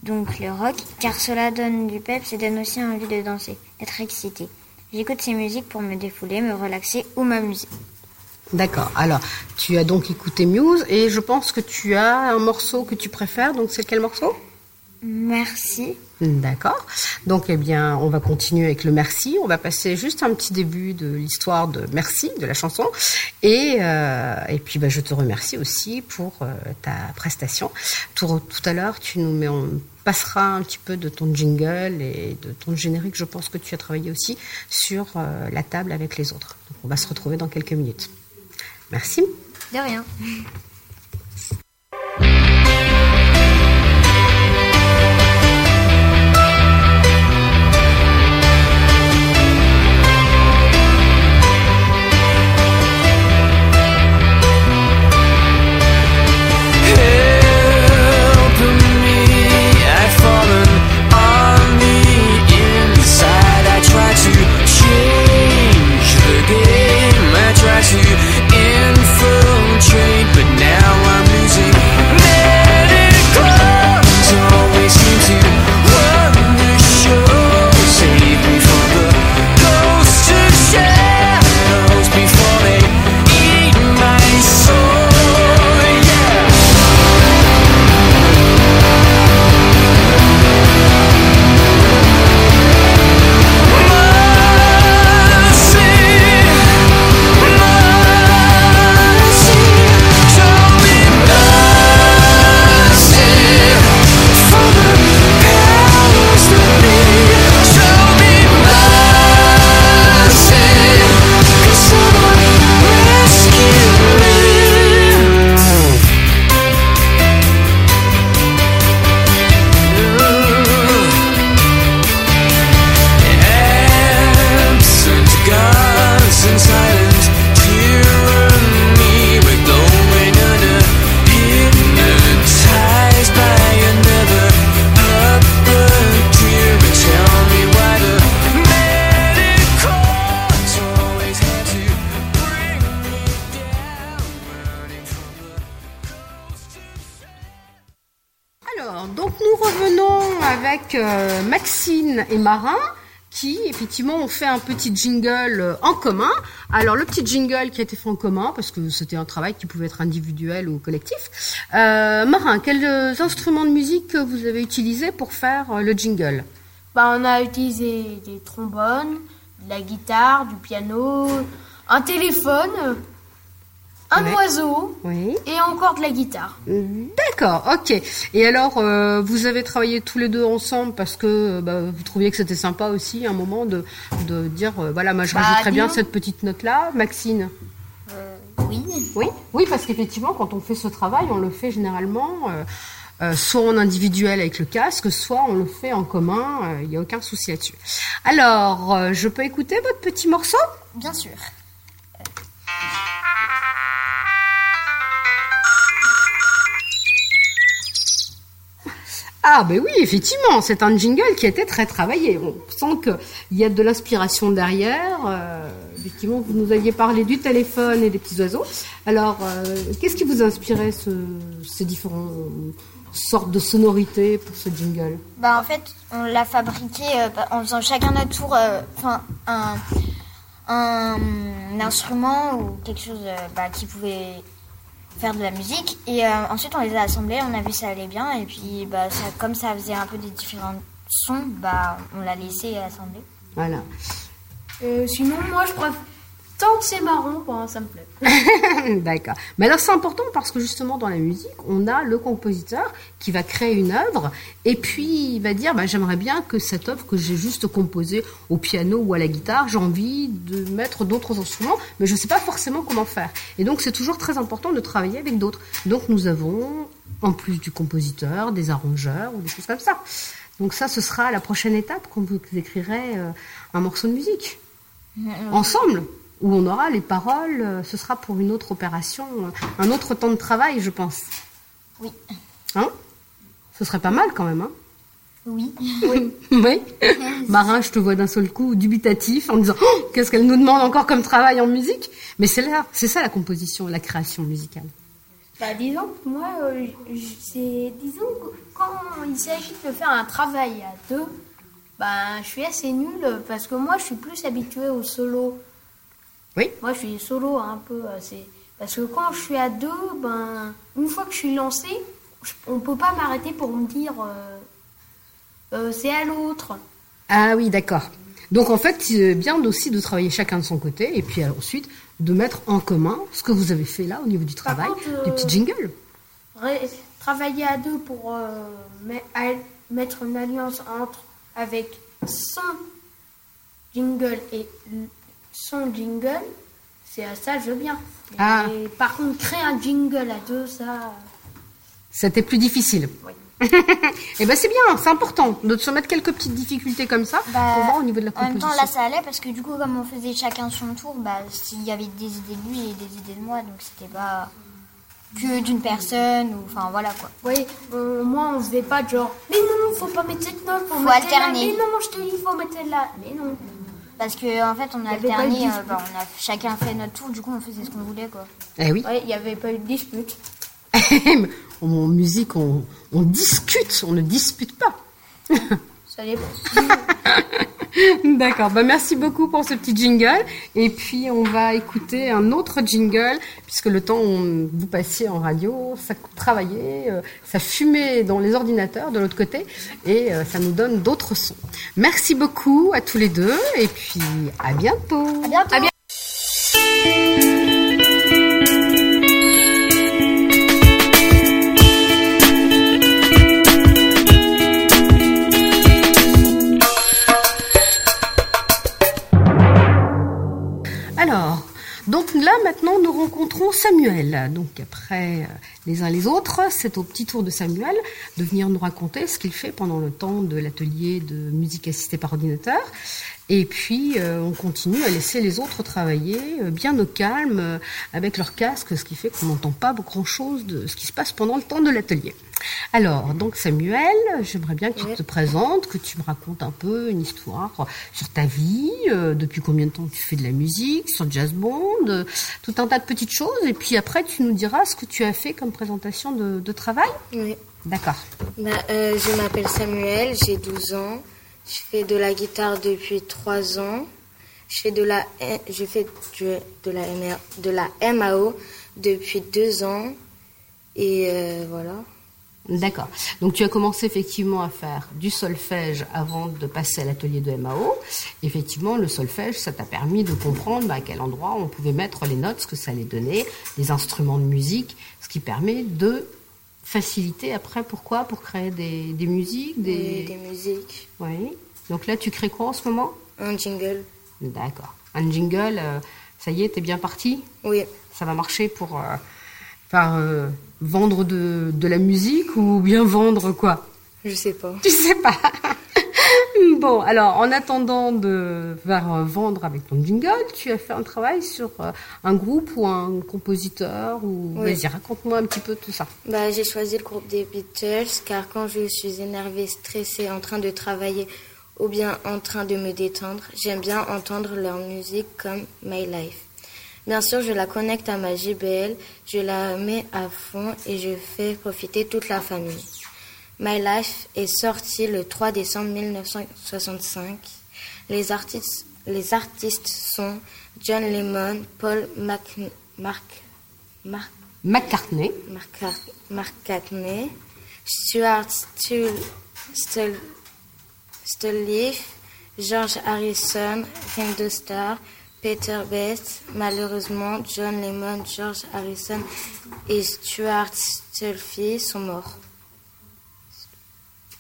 donc le rock, car cela donne du peps et donne aussi envie de danser, d'être excité. J'écoute ces musiques pour me défouler, me relaxer ou m'amuser. D'accord. Alors, tu as donc écouté Muse et je pense que tu as un morceau que tu préfères. Donc, c'est quel morceau? Merci. D'accord. Donc, eh bien, on va continuer avec le merci. On va passer juste un petit début de l'histoire de merci, de la chanson. Et, euh, et puis, bah, je te remercie aussi pour euh, ta prestation. Tout, tout à l'heure, tu nous mets, passera un petit peu de ton jingle et de ton générique. Je pense que tu as travaillé aussi sur euh, la table avec les autres. Donc, on va se retrouver dans quelques minutes. Merci. De rien. Un petit jingle euh, en commun. Alors le petit jingle qui a été fait en commun parce que c'était un travail qui pouvait être individuel ou collectif. Euh, Marin, quels euh, instruments de musique que vous avez utilisés pour faire le jingle? Bah, on a utilisé des trombones, de la guitare, du piano, un téléphone. Un Ouais. oiseau Oui. et encore de la guitare. D'accord, ok. Et alors, euh, vous avez travaillé tous les deux ensemble parce que euh, bah, vous trouviez que c'était sympa aussi, un moment de, de dire, euh, voilà, moi je Bah, rajouterais bien cette petite note-là. Maxine Oui. Oui, oui, parce qu'effectivement, quand on fait ce travail, on le fait généralement euh, soit en individuel avec le casque, soit on le fait en commun. euh, Il n'y a aucun souci là-dessus. Alors, euh, je peux écouter votre petit morceau? Bien sûr. Ah ben oui, effectivement, c'est un jingle qui été très travaillé. On sent qu'il y a de l'inspiration derrière. Euh, effectivement, vous nous aviez parlé du téléphone et des petits oiseaux. Alors, euh, qu'est-ce qui vous ce- ces différentes sortes de sonorités pour ce jingle? Bah en fait, on l'a fabriqué euh, en faisant chacun notre tour, euh, un, instrument ou quelque chose euh, bah, qui pouvait faire de la musique. Et euh, ensuite, on les a assemblés, on a vu ça allait bien. Et puis, bah, ça, comme ça faisait un peu des différents sons, bah, on l'a laissé assembler. Voilà. Euh, sinon, moi, je préfère. Tant que c'est marrant, bah, ça me plaît. (laughs) D'accord. Mais alors c'est important parce que justement dans la musique, on a le compositeur qui va créer une œuvre et puis il va dire bah, j'aimerais bien que cette œuvre que j'ai juste composée au piano ou à la guitare, j'ai envie de mettre d'autres instruments, mais je ne sais pas forcément comment faire. Et donc c'est toujours très important de travailler avec d'autres. Donc nous avons en plus du compositeur, des arrangeurs ou des choses comme ça. Donc ça, ce sera la prochaine étape quand vous écrirez euh, un morceau de musique ensemble, où on aura les paroles, euh, ce sera pour une autre opération, euh, un autre temps de travail, je pense. Oui. Hein? Ce serait pas mal quand même, hein? (laughs) Oui. Oui. Marin, je te vois d'un seul coup dubitatif en disant Oh, qu'est-ce qu'elle nous demande encore comme travail en musique? Mais c'est là, c'est ça la composition, la création musicale. Bah, disons que moi, euh, c'est. Disons que quand il s'agit de faire un travail à deux, bah, je suis assez nulle parce que moi, je suis plus habituée au solo. Oui. Moi, je suis solo un peu. euh, c'est Parce que quand je suis à deux, ben, une fois que je suis lancée, je- on peut pas m'arrêter pour me dire euh, euh, c'est à l'autre. Ah oui, d'accord. Donc en fait, c'est bien aussi de travailler chacun de son côté et puis euh, ensuite de mettre en commun ce que vous avez fait là au niveau du Par travail, contre, des euh, petits jingles. Ré- travailler à deux pour euh, mettre une alliance entre avec son jingle et son jingle, c'est à ça je veux bien. Ah. Et par contre, créer un jingle à deux, ça. C'était plus difficile. Oui. (laughs) Eh ben c'est bien, c'est important de se mettre quelques petites difficultés comme ça Bah, pour voir au niveau de la En même composition. temps, là, ça allait parce que du coup, comme on faisait chacun son tour, bah, s'il y avait des idées de lui et des idées de moi, donc c'était pas que d'une personne ou enfin voilà quoi. Oui, euh, moi on faisait pas de genre, mais non, faut pas mettre cette note, faut, Faut mettre alterner. Mais non, je te dis, faut mettre celle-là. Mais non. Parce que en fait, on a alterné, euh, bah, on a chacun fait notre tour, du coup, on faisait ce qu'on voulait quoi. Eh oui. Ouais, il n'y avait pas eu de dispute. (laughs) en musique, on, on discute, on ne dispute pas. (laughs) Ça dépend. (laughs) D'accord, bah merci beaucoup pour ce petit jingle. Et puis on va écouter un autre jingle, puisque le temps où vous passiez en radio, ça travaillait, euh, ça fumait dans les ordinateurs de l'autre côté, et euh, ça nous donne d'autres sons. Merci beaucoup à tous les deux, et puis à bientôt. À bientôt. À bientôt. Donc là maintenant nous rencontrons Samuel. Donc après euh, les uns les autres, c'est au petit tour de Samuel de venir nous raconter ce qu'il fait pendant le temps de l'atelier de musique assistée par ordinateur. Et puis euh, on continue à laisser les autres travailler euh, bien au calme euh, avec leur casque, ce qui fait qu'on n'entend pas grand chose de ce qui se passe pendant le temps de l'atelier. Alors, donc Samuel, j'aimerais bien que tu te présentes, que tu me racontes un peu une histoire sur ta vie, depuis combien de temps tu fais de la musique, sur Jazz Bond, tout un tas de petites choses, et puis après tu nous diras ce que tu as fait comme présentation de, de travail. Oui. D'accord. Bah, euh, je m'appelle Samuel, j'ai 12 ans. Je fais de la guitare depuis 3 ans. Je fais de la, je fais du- de la, MR de la MAO depuis 2 ans. Et euh, voilà. D'accord. Donc tu as commencé effectivement à faire du solfège avant de passer à l'atelier de MAO. Effectivement, le solfège, ça t'a permis de comprendre bah, à quel endroit on pouvait mettre les notes, ce que ça allait donner, les instruments de musique, ce qui permet de faciliter après. Pourquoi Pour créer des, des musiques, Des, musiques, Oui. Donc là, tu crées quoi en ce moment? Un jingle. D'accord. Un jingle, euh, ça y est, t'es bien parti? Oui, Ça va marcher pour euh, faire, euh, vendre de, de la musique ou bien vendre quoi? Je sais pas. Tu sais pas. (laughs) (laughs) bon, alors en attendant de faire euh, vendre avec ton jingle, tu as fait un travail sur euh, un groupe ou un compositeur ou Oui. vas-y raconte-moi un petit peu tout ça. Bah, j'ai choisi le groupe des Beatles car quand je suis énervée, stressée, en train de travailler ou bien en train de me détendre, j'aime bien entendre leur musique comme My Life. Bien sûr, je la connecte à ma JBL, je la mets à fond et je fais profiter toute la famille. My Life est sorti le 3 décembre 1965. Les artistes, les artistes sont John Lemon, Paul Mac, McCartney, Stuart Stull, Stull, Stulliff, George Harrison, Ringo Starr, Peter Best. Malheureusement, John Lemon, George Harrison et Stuart Stulliff sont morts.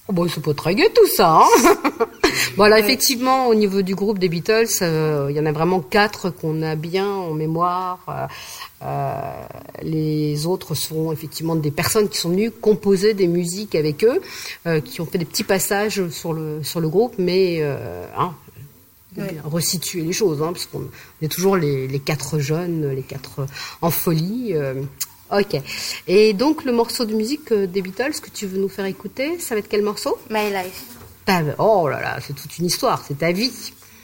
Oh bon, c'est pas très gai tout ça. Hein (laughs) (laughs) bon, alors effectivement, au niveau du groupe des Beatles, euh, il y en a vraiment quatre qu'on a bien en mémoire. Euh, euh, les autres sont effectivement des personnes qui sont venues composer des musiques avec eux, euh, qui ont fait des petits passages sur le sur le groupe, mais hein, resituer les choses, hein, parce qu'on est toujours les, les quatre jeunes, les quatre en folie. euh, Ok. Et donc le morceau de musique euh, des Beatles que tu veux nous faire écouter, ça va être quel morceau? My Life. Ta- Oh là là, c'est toute une histoire, c'est ta vie.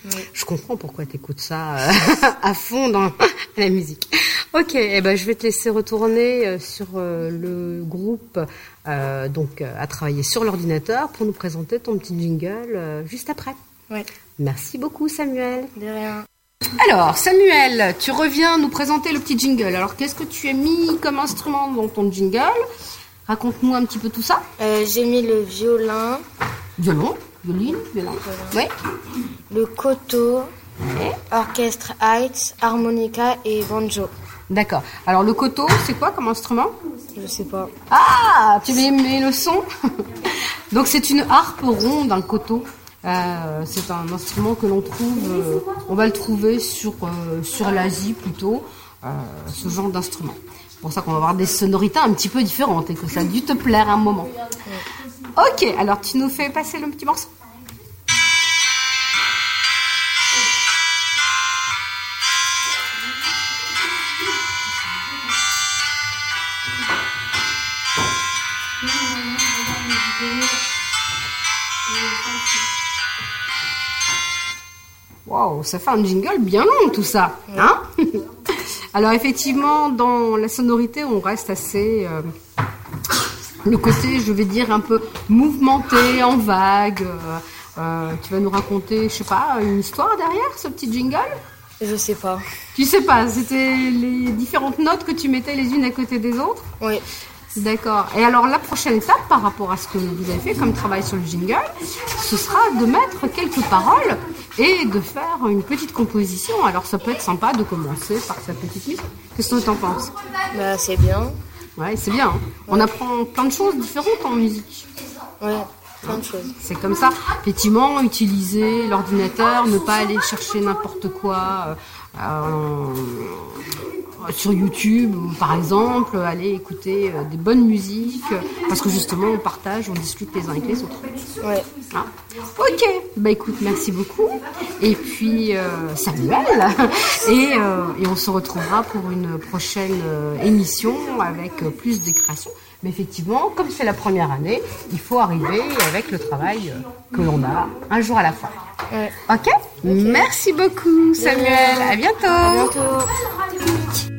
Oui. Je comprends pourquoi tu écoutes ça euh, (laughs) à fond dans (laughs) la musique. Ok, eh ben je vais te laisser retourner euh, sur le groupe, euh, donc à travailler sur l'ordinateur pour nous présenter ton petit jingle euh, juste après. Ouais. Merci beaucoup Samuel. De rien. Alors, Samuel, tu reviens nous présenter le petit jingle. Alors, qu'est-ce que tu as mis comme instrument dans ton jingle? Raconte-nous un petit peu tout ça. Euh, J'ai mis le violon, Violon, violine, violon. Oui. le koto, orchestre Heights, harmonica et banjo. D'accord. Alors, le koto, c'est quoi comme instrument? Je sais pas. Ah, tu veux aimer le son? (laughs) Donc, c'est une harpe ronde, un koto. Euh, c'est un instrument que l'on trouve, euh, on va le trouver sur, euh, sur l'Asie plutôt, ce genre d'instrument. C'est pour ça qu'on va avoir des sonorités un petit peu différentes et que ça a dû te plaire un moment. Ok, alors tu nous fais passer le petit morceau Waouh, ça fait un jingle bien long tout ça, hein (laughs) Alors effectivement, dans la sonorité, on reste assez euh, le côté, je vais dire un peu mouvementé, en vague. euh, euh, tu vas nous raconter, je sais pas, une histoire derrière ce petit jingle? Je sais pas. Tu sais pas, c'était les différentes notes que tu mettais les unes à côté des autres? Oui. D'accord. Et alors la prochaine étape par rapport à ce que vous avez fait comme travail sur le jingle, ce sera de mettre quelques paroles et de faire une petite composition. Alors ça peut être sympa de commencer par sa petite musique. Qu'est-ce que tu en penses? Bah, c'est bien. Ouais, c'est bien. hein. On apprend plein de choses différentes en musique. Ouais, plein de choses. C'est comme ça. Effectivement, utiliser l'ordinateur, ne pas aller chercher n'importe quoi euh, euh, sur YouTube, ou par exemple, aller écouter euh, des bonnes musiques, euh, parce que justement, on partage, on discute les uns avec les autres. Ouais. Hein ok, bah écoute, merci beaucoup. Et puis, euh, Samuel, et, euh, et on se retrouvera pour une prochaine euh, émission avec euh, plus de créations. Mais effectivement, comme c'est la première année, il faut arriver avec le travail euh, que l'on a un jour à la fois. Ouais. Ok Merci beaucoup, Samuel. À bientôt. À bientôt.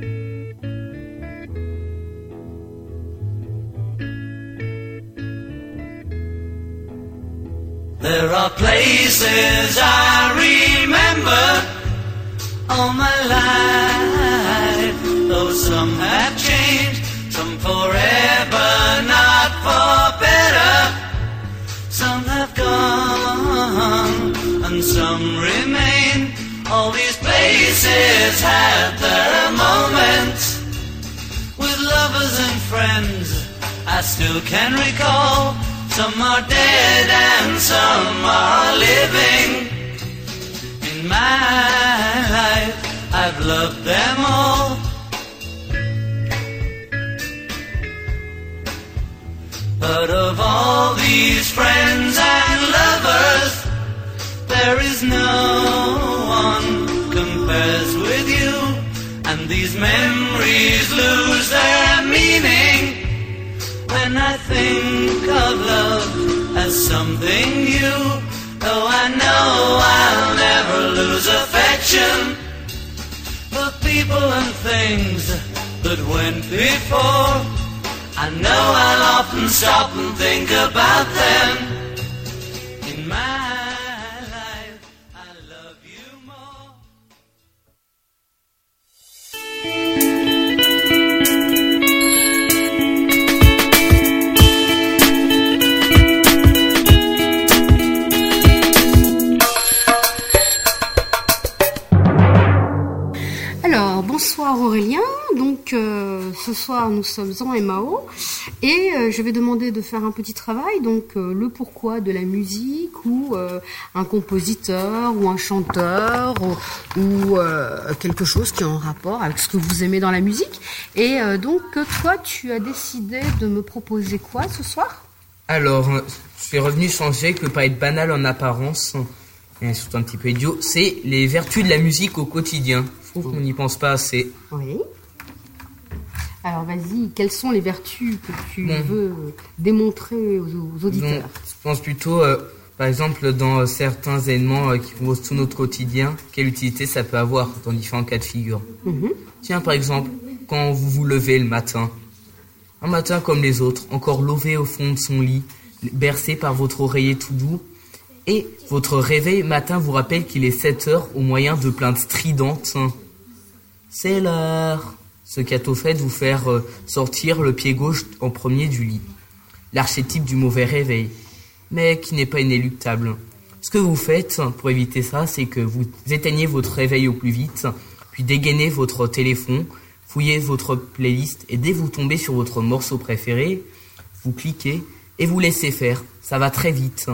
There are places I remember all my life. Though some have changed, some forever, not for better. Some have gone and some remain. All these places had their moments with lovers and friends. I still can recall some are dead and some are living. In my life, I've loved them all. But of all these friends and lovers, there is no one compares with you. And these memories lose their when I think of love as something new. Though I know I'll never lose affection for people and things that went before. I know I'll often stop and think about them. Bonsoir Aurélien. Donc, euh, ce soir, nous sommes en MAO et euh, je vais demander de faire un petit travail. Donc, euh, le pourquoi de la musique ou un compositeur ou un chanteur ou, quelque chose qui est en rapport avec ce que vous aimez dans la musique. Et donc, toi, tu as décidé de me proposer quoi ce soir? Alors, je suis revenu qui peut pas être banal en apparence, surtout un petit peu idiot, c'est les vertus de la musique au quotidien. Trouve qu'on n'y pense pas assez. Oui. Alors, vas-y, quelles sont les vertus que tu Bon. veux démontrer aux, aux auditeurs? Donc, je pense plutôt, euh, par exemple, dans euh, certains événements euh, qui composent tout notre quotidien, quelle utilité ça peut avoir dans différents cas de figure? Mhm. Tiens, par exemple, quand vous vous levez le matin, un matin comme les autres, encore lové au fond de son lit, bercé par votre oreiller tout doux, et votre réveil matin vous rappelle qu'il est 7 heures au moyen de plaintes stridentes. C'est l'heure. Ce qui a au fait de vous faire euh, sortir le pied gauche en premier du lit. L'archétype du mauvais réveil, mais qui n'est pas inéluctable. Ce que vous faites pour éviter ça, c'est que vous éteignez votre réveil au plus vite, puis dégainez votre téléphone, fouillez votre playlist et dès que vous tombez sur votre morceau préféré, vous cliquez et vous laissez faire. Ça va très vite.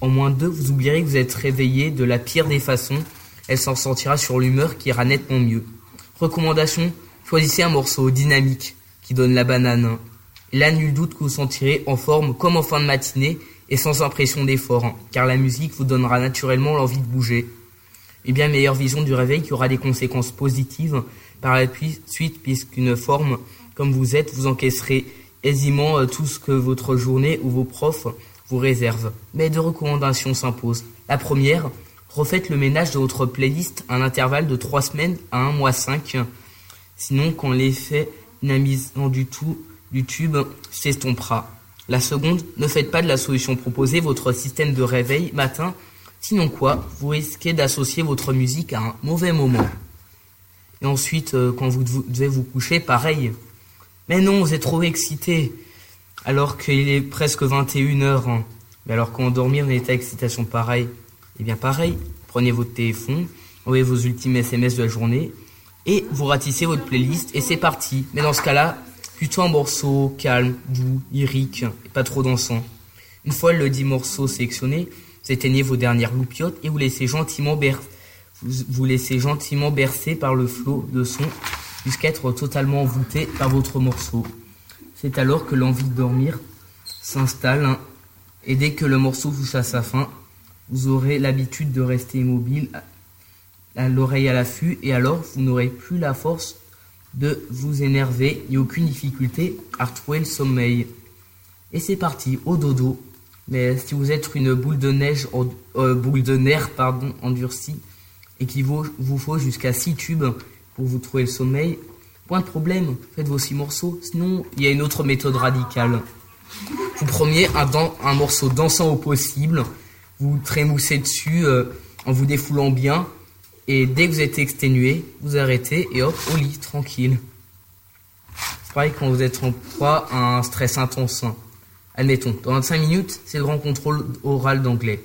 En moins de deux, vous oublierez que vous êtes réveillé de la pire des façons. Elle s'en sentira sur l'humeur qui ira nettement mieux. Recommandation, choisissez un morceau dynamique qui donne la banane. Là, nul doute que vous sentirez en forme comme en fin de matinée et sans impression d'effort, car la musique vous donnera naturellement l'envie de bouger. Et bien meilleure vision du réveil qui aura des conséquences positives par la suite, puisqu'une forme comme vous êtes, vous encaisserez aisément euh, tout ce que votre journée ou vos profs vous réservent. Mais deux recommandations s'imposent. La première, refaites le ménage de votre playlist à un intervalle de 3 semaines à 1 mois 5. Sinon, quand l'effet inamisant du tout du tube s'estompera. La seconde, ne faites pas de la solution proposée votre système de réveil matin, sinon quoi, vous risquez d'associer votre musique à un mauvais moment. Et ensuite, euh, quand vous dev- devez vous coucher, pareil. Mais non, vous êtes trop excité, alors qu'il est presque 21h. Mais alors quand on dormit en état d'excitation pareil, eh bien pareil, prenez votre téléphone, envoyez vos ultimes SMS de la journée, et vous ratissez votre playlist, et c'est parti. Mais dans ce cas-là, plutôt un morceau calme, doux, lyrique, et pas trop dansant. Une fois le dit morceau sélectionné, vous éteignez vos dernières loupiotes et vous laissez gentiment ber- vous, vous laissez gentiment bercer par le flot de son jusqu'à être totalement envoûté par votre morceau. C'est alors que l'envie de dormir s'installe hein, et dès que le morceau touche à sa fin, vous aurez l'habitude de rester immobile l'oreille à l'affût et alors vous n'aurez plus la force de vous énerver ni aucune difficulté à retrouver le sommeil. Et c'est parti, au dodo. Mais si vous êtes une boule de neige, euh, boule de nerfs, pardon, endurcie, et qu'il vous, faut jusqu'à 6 tubes pour vous trouver le sommeil, point de problème, faites vos 6 morceaux. Sinon, il y a une autre méthode radicale. Vous preniez un, un morceau dansant au possible, vous trémoussez dessus euh, en vous défoulant bien, et dès que vous êtes exténué, vous arrêtez et hop, au lit, tranquille. C'est pareil quand vous êtes en proie à un stress intense. Admettons, dans 25 minutes, c'est le grand contrôle oral d'anglais.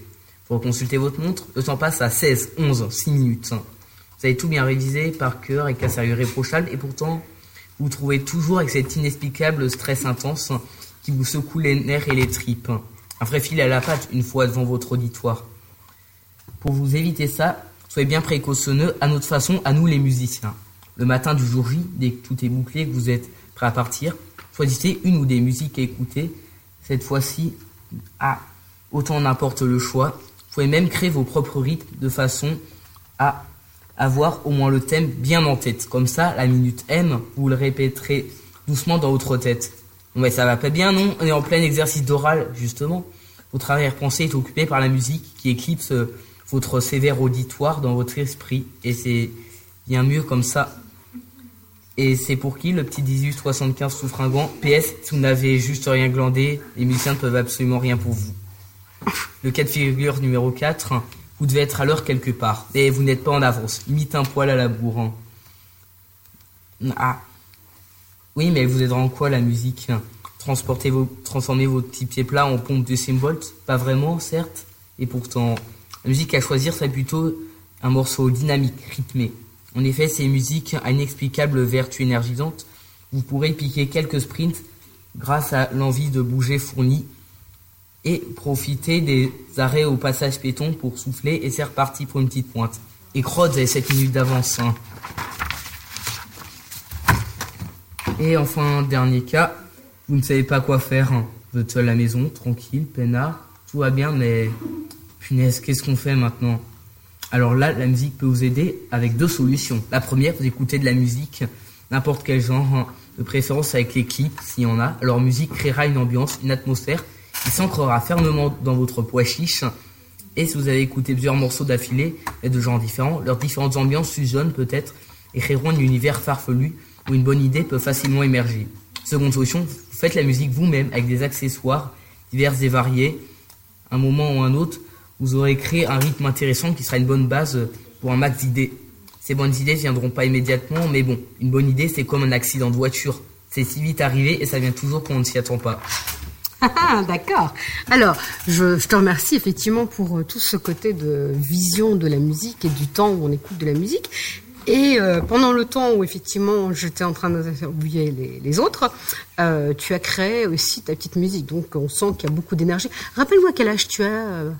Pour consulter votre montre, le temps passe à 16, 11, 6 minutes. Vous avez tout bien révisé par cœur avec un sérieux irréprochable et pourtant vous trouvez toujours avec cet inexplicable stress intense qui vous secoue les nerfs et les tripes. Un vrai fil à la patte une fois devant votre auditoire. Pour vous éviter ça, soyez bien précautionneux à notre façon, à nous les musiciens. Le matin du jour J, dès que tout est bouclé, vous êtes prêt à partir, choisissez une ou des musiques à écouter. Cette fois-ci, à autant n'importe le choix. Vous pouvez même créer vos propres rythmes de façon à avoir au moins le thème bien en tête. Comme ça, la minute M, vous le répéterez doucement dans votre tête. Mais ça va pas bien, non On est en plein exercice d'oral, justement. Votre arrière-pensée est occupée par la musique qui éclipse euh, votre sévère auditoire dans votre esprit. Et c'est bien mieux comme ça. Et c'est pour qui le petit 1875 souffringant PS, si vous n'avez juste rien glandé, les musiciens ne peuvent absolument rien pour vous. Le cas de figure numéro 4, vous devez être à l'heure quelque part. Et vous n'êtes pas en avance. Limite un poil à la bourre. hein. Ah. Oui, mais vous aidera en quoi la musique Transporter vos, transformer vos petits pieds plats en pompe de cymbales Pas vraiment, certes. Et pourtant, la musique à choisir serait plutôt un morceau dynamique, rythmé. En effet, ces musiques à inexplicable vertu énergisante, vous pourrez piquer quelques sprints grâce à l'envie de bouger fournie et profiter des arrêts au passage péton pour souffler et c'est reparti pour une petite pointe. Et vous avez 7 minutes d'avance. hein. Et enfin, dernier cas, vous ne savez pas quoi faire. hein. Vous êtes seul à la maison, tranquille, peinard, tout va bien, mais punaise, qu'est-ce qu'on fait maintenant? Alors là, la musique peut vous aider avec deux solutions. La première, vous écoutez de la musique, n'importe quel genre, hein, de préférence avec les clips, s'il y en a. Alors musique créera une ambiance, une atmosphère qui s'ancrera fermement dans votre poids chiche. Et si vous avez écouté plusieurs morceaux d'affilée et de genres différents, leurs différentes ambiances fusionnent peut-être et créeront un univers farfelu où une bonne idée peut facilement émerger. Seconde solution, vous faites la musique vous-même avec des accessoires divers et variés. Un moment ou un autre, vous aurez créé un rythme intéressant qui sera une bonne base pour un max d'idées. Ces bonnes idées viendront pas immédiatement, mais bon, une bonne idée, c'est comme un accident de voiture. C'est si vite arrivé et ça vient toujours quand on ne s'y attend pas. (laughs) Ah, d'accord. Alors, je, je te remercie effectivement pour euh, tout ce côté de vision de la musique et du temps où on écoute de la musique. Et euh, pendant le temps où effectivement j'étais en train d'interviewer les, les autres, euh, tu as créé aussi ta petite musique. Donc on sent qu'il y a beaucoup d'énergie. Rappelle-moi quel âge tu as. euh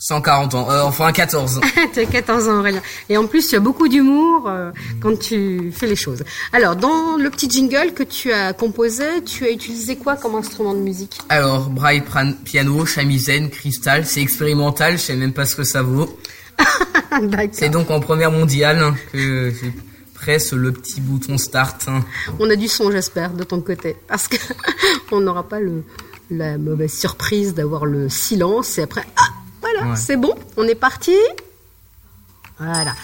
140 ans, euh, enfin 14. tu as 14 ans Aurélien. Et en plus tu as beaucoup d'humour euh, quand tu fais les choses. Alors dans le petit jingle que tu as composé, tu as utilisé quoi comme instrument de musique? Alors, braille, piano, chamisène, cristal, c'est expérimental, je sais même pas ce que ça vaut. (laughs) C'est donc en première mondiale hein, que je presse le petit bouton start. hein. On a du son, j'espère, de ton côté, parce que (laughs) on n'aura pas le, la mauvaise surprise d'avoir le silence et après, ah, voilà, Ouais. c'est bon, on est parti. Voilà.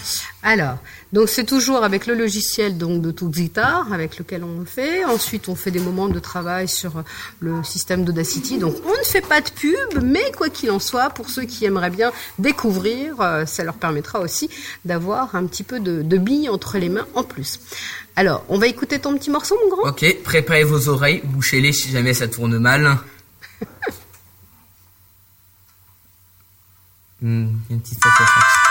Alors, donc c'est toujours avec le logiciel donc de toute guitare avec lequel on le fait. Ensuite, on fait des moments de travail sur le système d'Audacity. Donc, on ne fait pas de pub, mais quoi qu'il en soit, pour ceux qui aimeraient bien découvrir, euh, ça leur permettra aussi d'avoir un petit peu de, de billes entre les mains en plus. Alors, on va écouter ton petit morceau, mon grand? Ok, préparez vos oreilles, bouchez-les si jamais ça tourne mal. (laughs) A une petite satisfaction.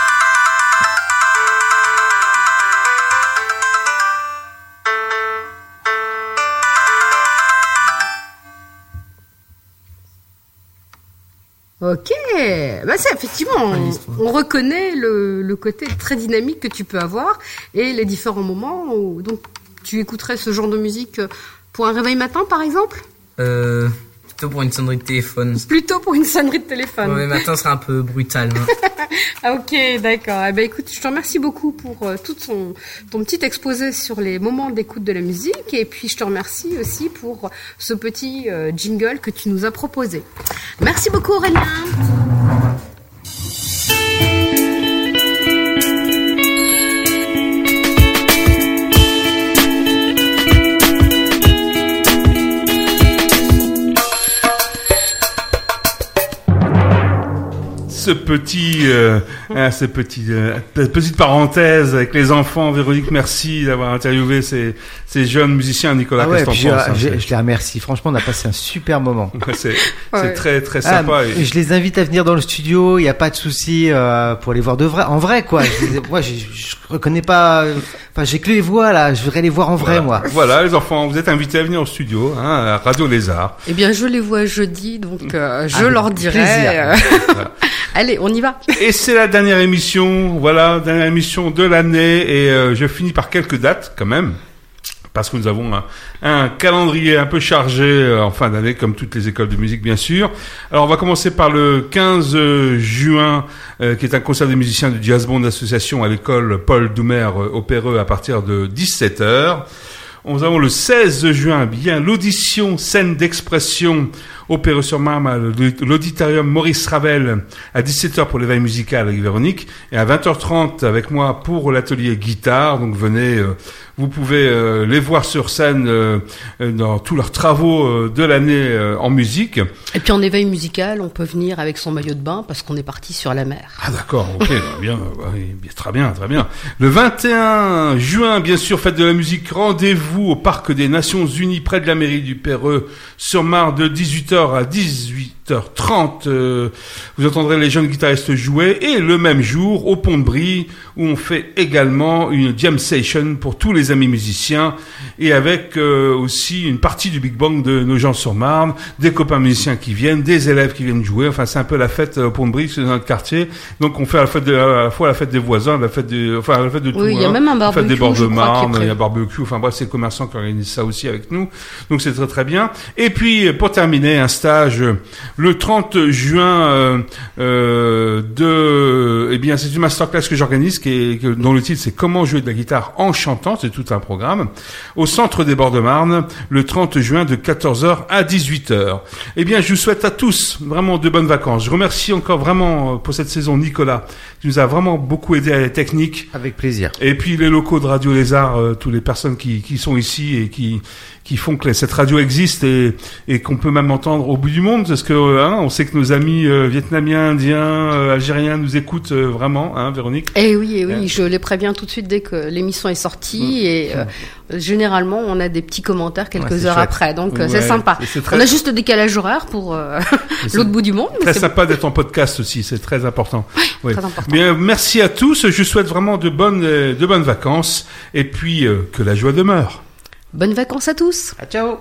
Ok, bah c'est effectivement, on, on reconnaît le, le côté très dynamique que tu peux avoir et les différents moments où donc tu écouterais ce genre de musique pour un réveil matin par exemple, Euh, plutôt pour une sonnerie de téléphone. plutôt pour une sonnerie de téléphone. Le matin sera un peu brutal. hein. Ah, (laughs) ok, d'accord. Eh ben écoute, je te remercie beaucoup pour euh, tout ton, ton petit exposé sur les moments d'écoute de la musique et puis je te remercie aussi pour ce petit euh, jingle que tu nous as proposé. Merci beaucoup Aurélien. Ce petit, euh, hein, ce petit, euh, petite parenthèse avec les enfants. Véronique, merci d'avoir interviewé ces, ces jeunes musiciens. Nicolas, Ah ouais, qu'est-ce que puis t'en je, penses, hein, je- je les remercie. Franchement, on a passé un super moment. (laughs) c'est, Ouais. très, très Ah, sympa. et- je les invite à venir dans le studio. Il n'y a pas de souci euh, pour les voir de vrai, en vrai quoi. Je, moi, je, je reconnais pas. Enfin, j'ai que les voix là. Je voudrais les voir en vrai, Voilà. moi. Voilà, les enfants, vous êtes invités à venir au studio, hein, à Radio Lézard. Eh bien, je les vois jeudi, donc euh, je Avec leur dirai. (laughs) Allez, on y va. Et c'est la dernière émission, voilà, dernière émission de l'année, et euh, je finis par quelques dates quand même, parce que nous avons un, calendrier un peu chargé euh, en fin d'année, comme toutes les écoles de musique bien sûr. Alors on va commencer par le 15 juin, euh, qui est un concert des musiciens du Jazz Band Association à l'école Paul Doumer au Péreux à partir de 17h. Nous avons le 16 juin, bien l'audition scène d'expression au Péreux-sur-Marne, à l'auditorium Maurice Ravel à 17h pour l'éveil musical avec Véronique et à 20h30 avec moi pour l'atelier guitare. Donc venez, euh, vous pouvez euh, les voir sur scène euh, dans tous leurs travaux de l'année en musique. Et puis en éveil musical, on peut venir avec son maillot de bain parce qu'on est parti sur la mer. Ah d'accord, ok, bien, euh, oui, bien, très bien, très bien. Le 21 juin, bien sûr, fête de la musique, rendez-vous au Parc des Nations Unies, près de la mairie du Péreux, sur Marne, de 18h à 18h30. euh, vous entendrez les jeunes guitaristes jouer, et le même jour, au Pont de Brie, où on fait également une jam session pour tous les amis musiciens, et avec euh, aussi une partie du Big Bang de nos gens sur Marne, des copains musiciens qui viennent, des élèves qui viennent jouer. Enfin, c'est un peu la fête euh, au Pont de Brie, c'est dans notre quartier. Donc, on fait à la, fête de, à la fois la fête des voisins, la fête des, enfin, la fête de tout. Oui, il y a hein. même un La fête des barbecue, bords de Marne, il y a barbecue. Enfin, bref, c'est le commerçant qui organise ça aussi avec nous. Donc, c'est très, très bien. Et puis, pour terminer, un stage euh, le 30 juin euh, euh, de, eh bien, c'est une masterclass que j'organise, qui est, que- dont le titre c'est Comment jouer de la guitare en chantant. C'est tout un programme au centre des bords de Marne, le 30 juin de 14h à 18h. Eh bien, je vous souhaite à tous vraiment de bonnes vacances. Je remercie encore vraiment pour cette saison Nicolas, qui nous a vraiment beaucoup aidé à la technique. Avec plaisir. Et puis les locaux de Radio Lézard, euh, toutes les personnes qui, qui sont ici et qui qui font que cette radio existe et, et qu'on peut même entendre au bout du monde, parce que euh, hein, on sait que nos amis euh, vietnamiens, indiens, euh, algériens nous écoutent euh, vraiment, hein, Véronique. Eh oui, eh oui, Ouais. je les préviens tout de suite dès que l'émission est sortie Mm. et euh, généralement on a des petits commentaires quelques Ouais, heures chouette. après, donc euh, Ouais, c'est sympa. très- On a juste le décalage horaire pour euh, (laughs) l'autre bout du monde, mais Très c'est sympa d'être en podcast aussi, c'est très important. Oui. très important. Bien, merci à tous. Je souhaite vraiment de bonnes de bonnes vacances et puis euh, que la joie demeure. Bonnes vacances à tous. À ciao.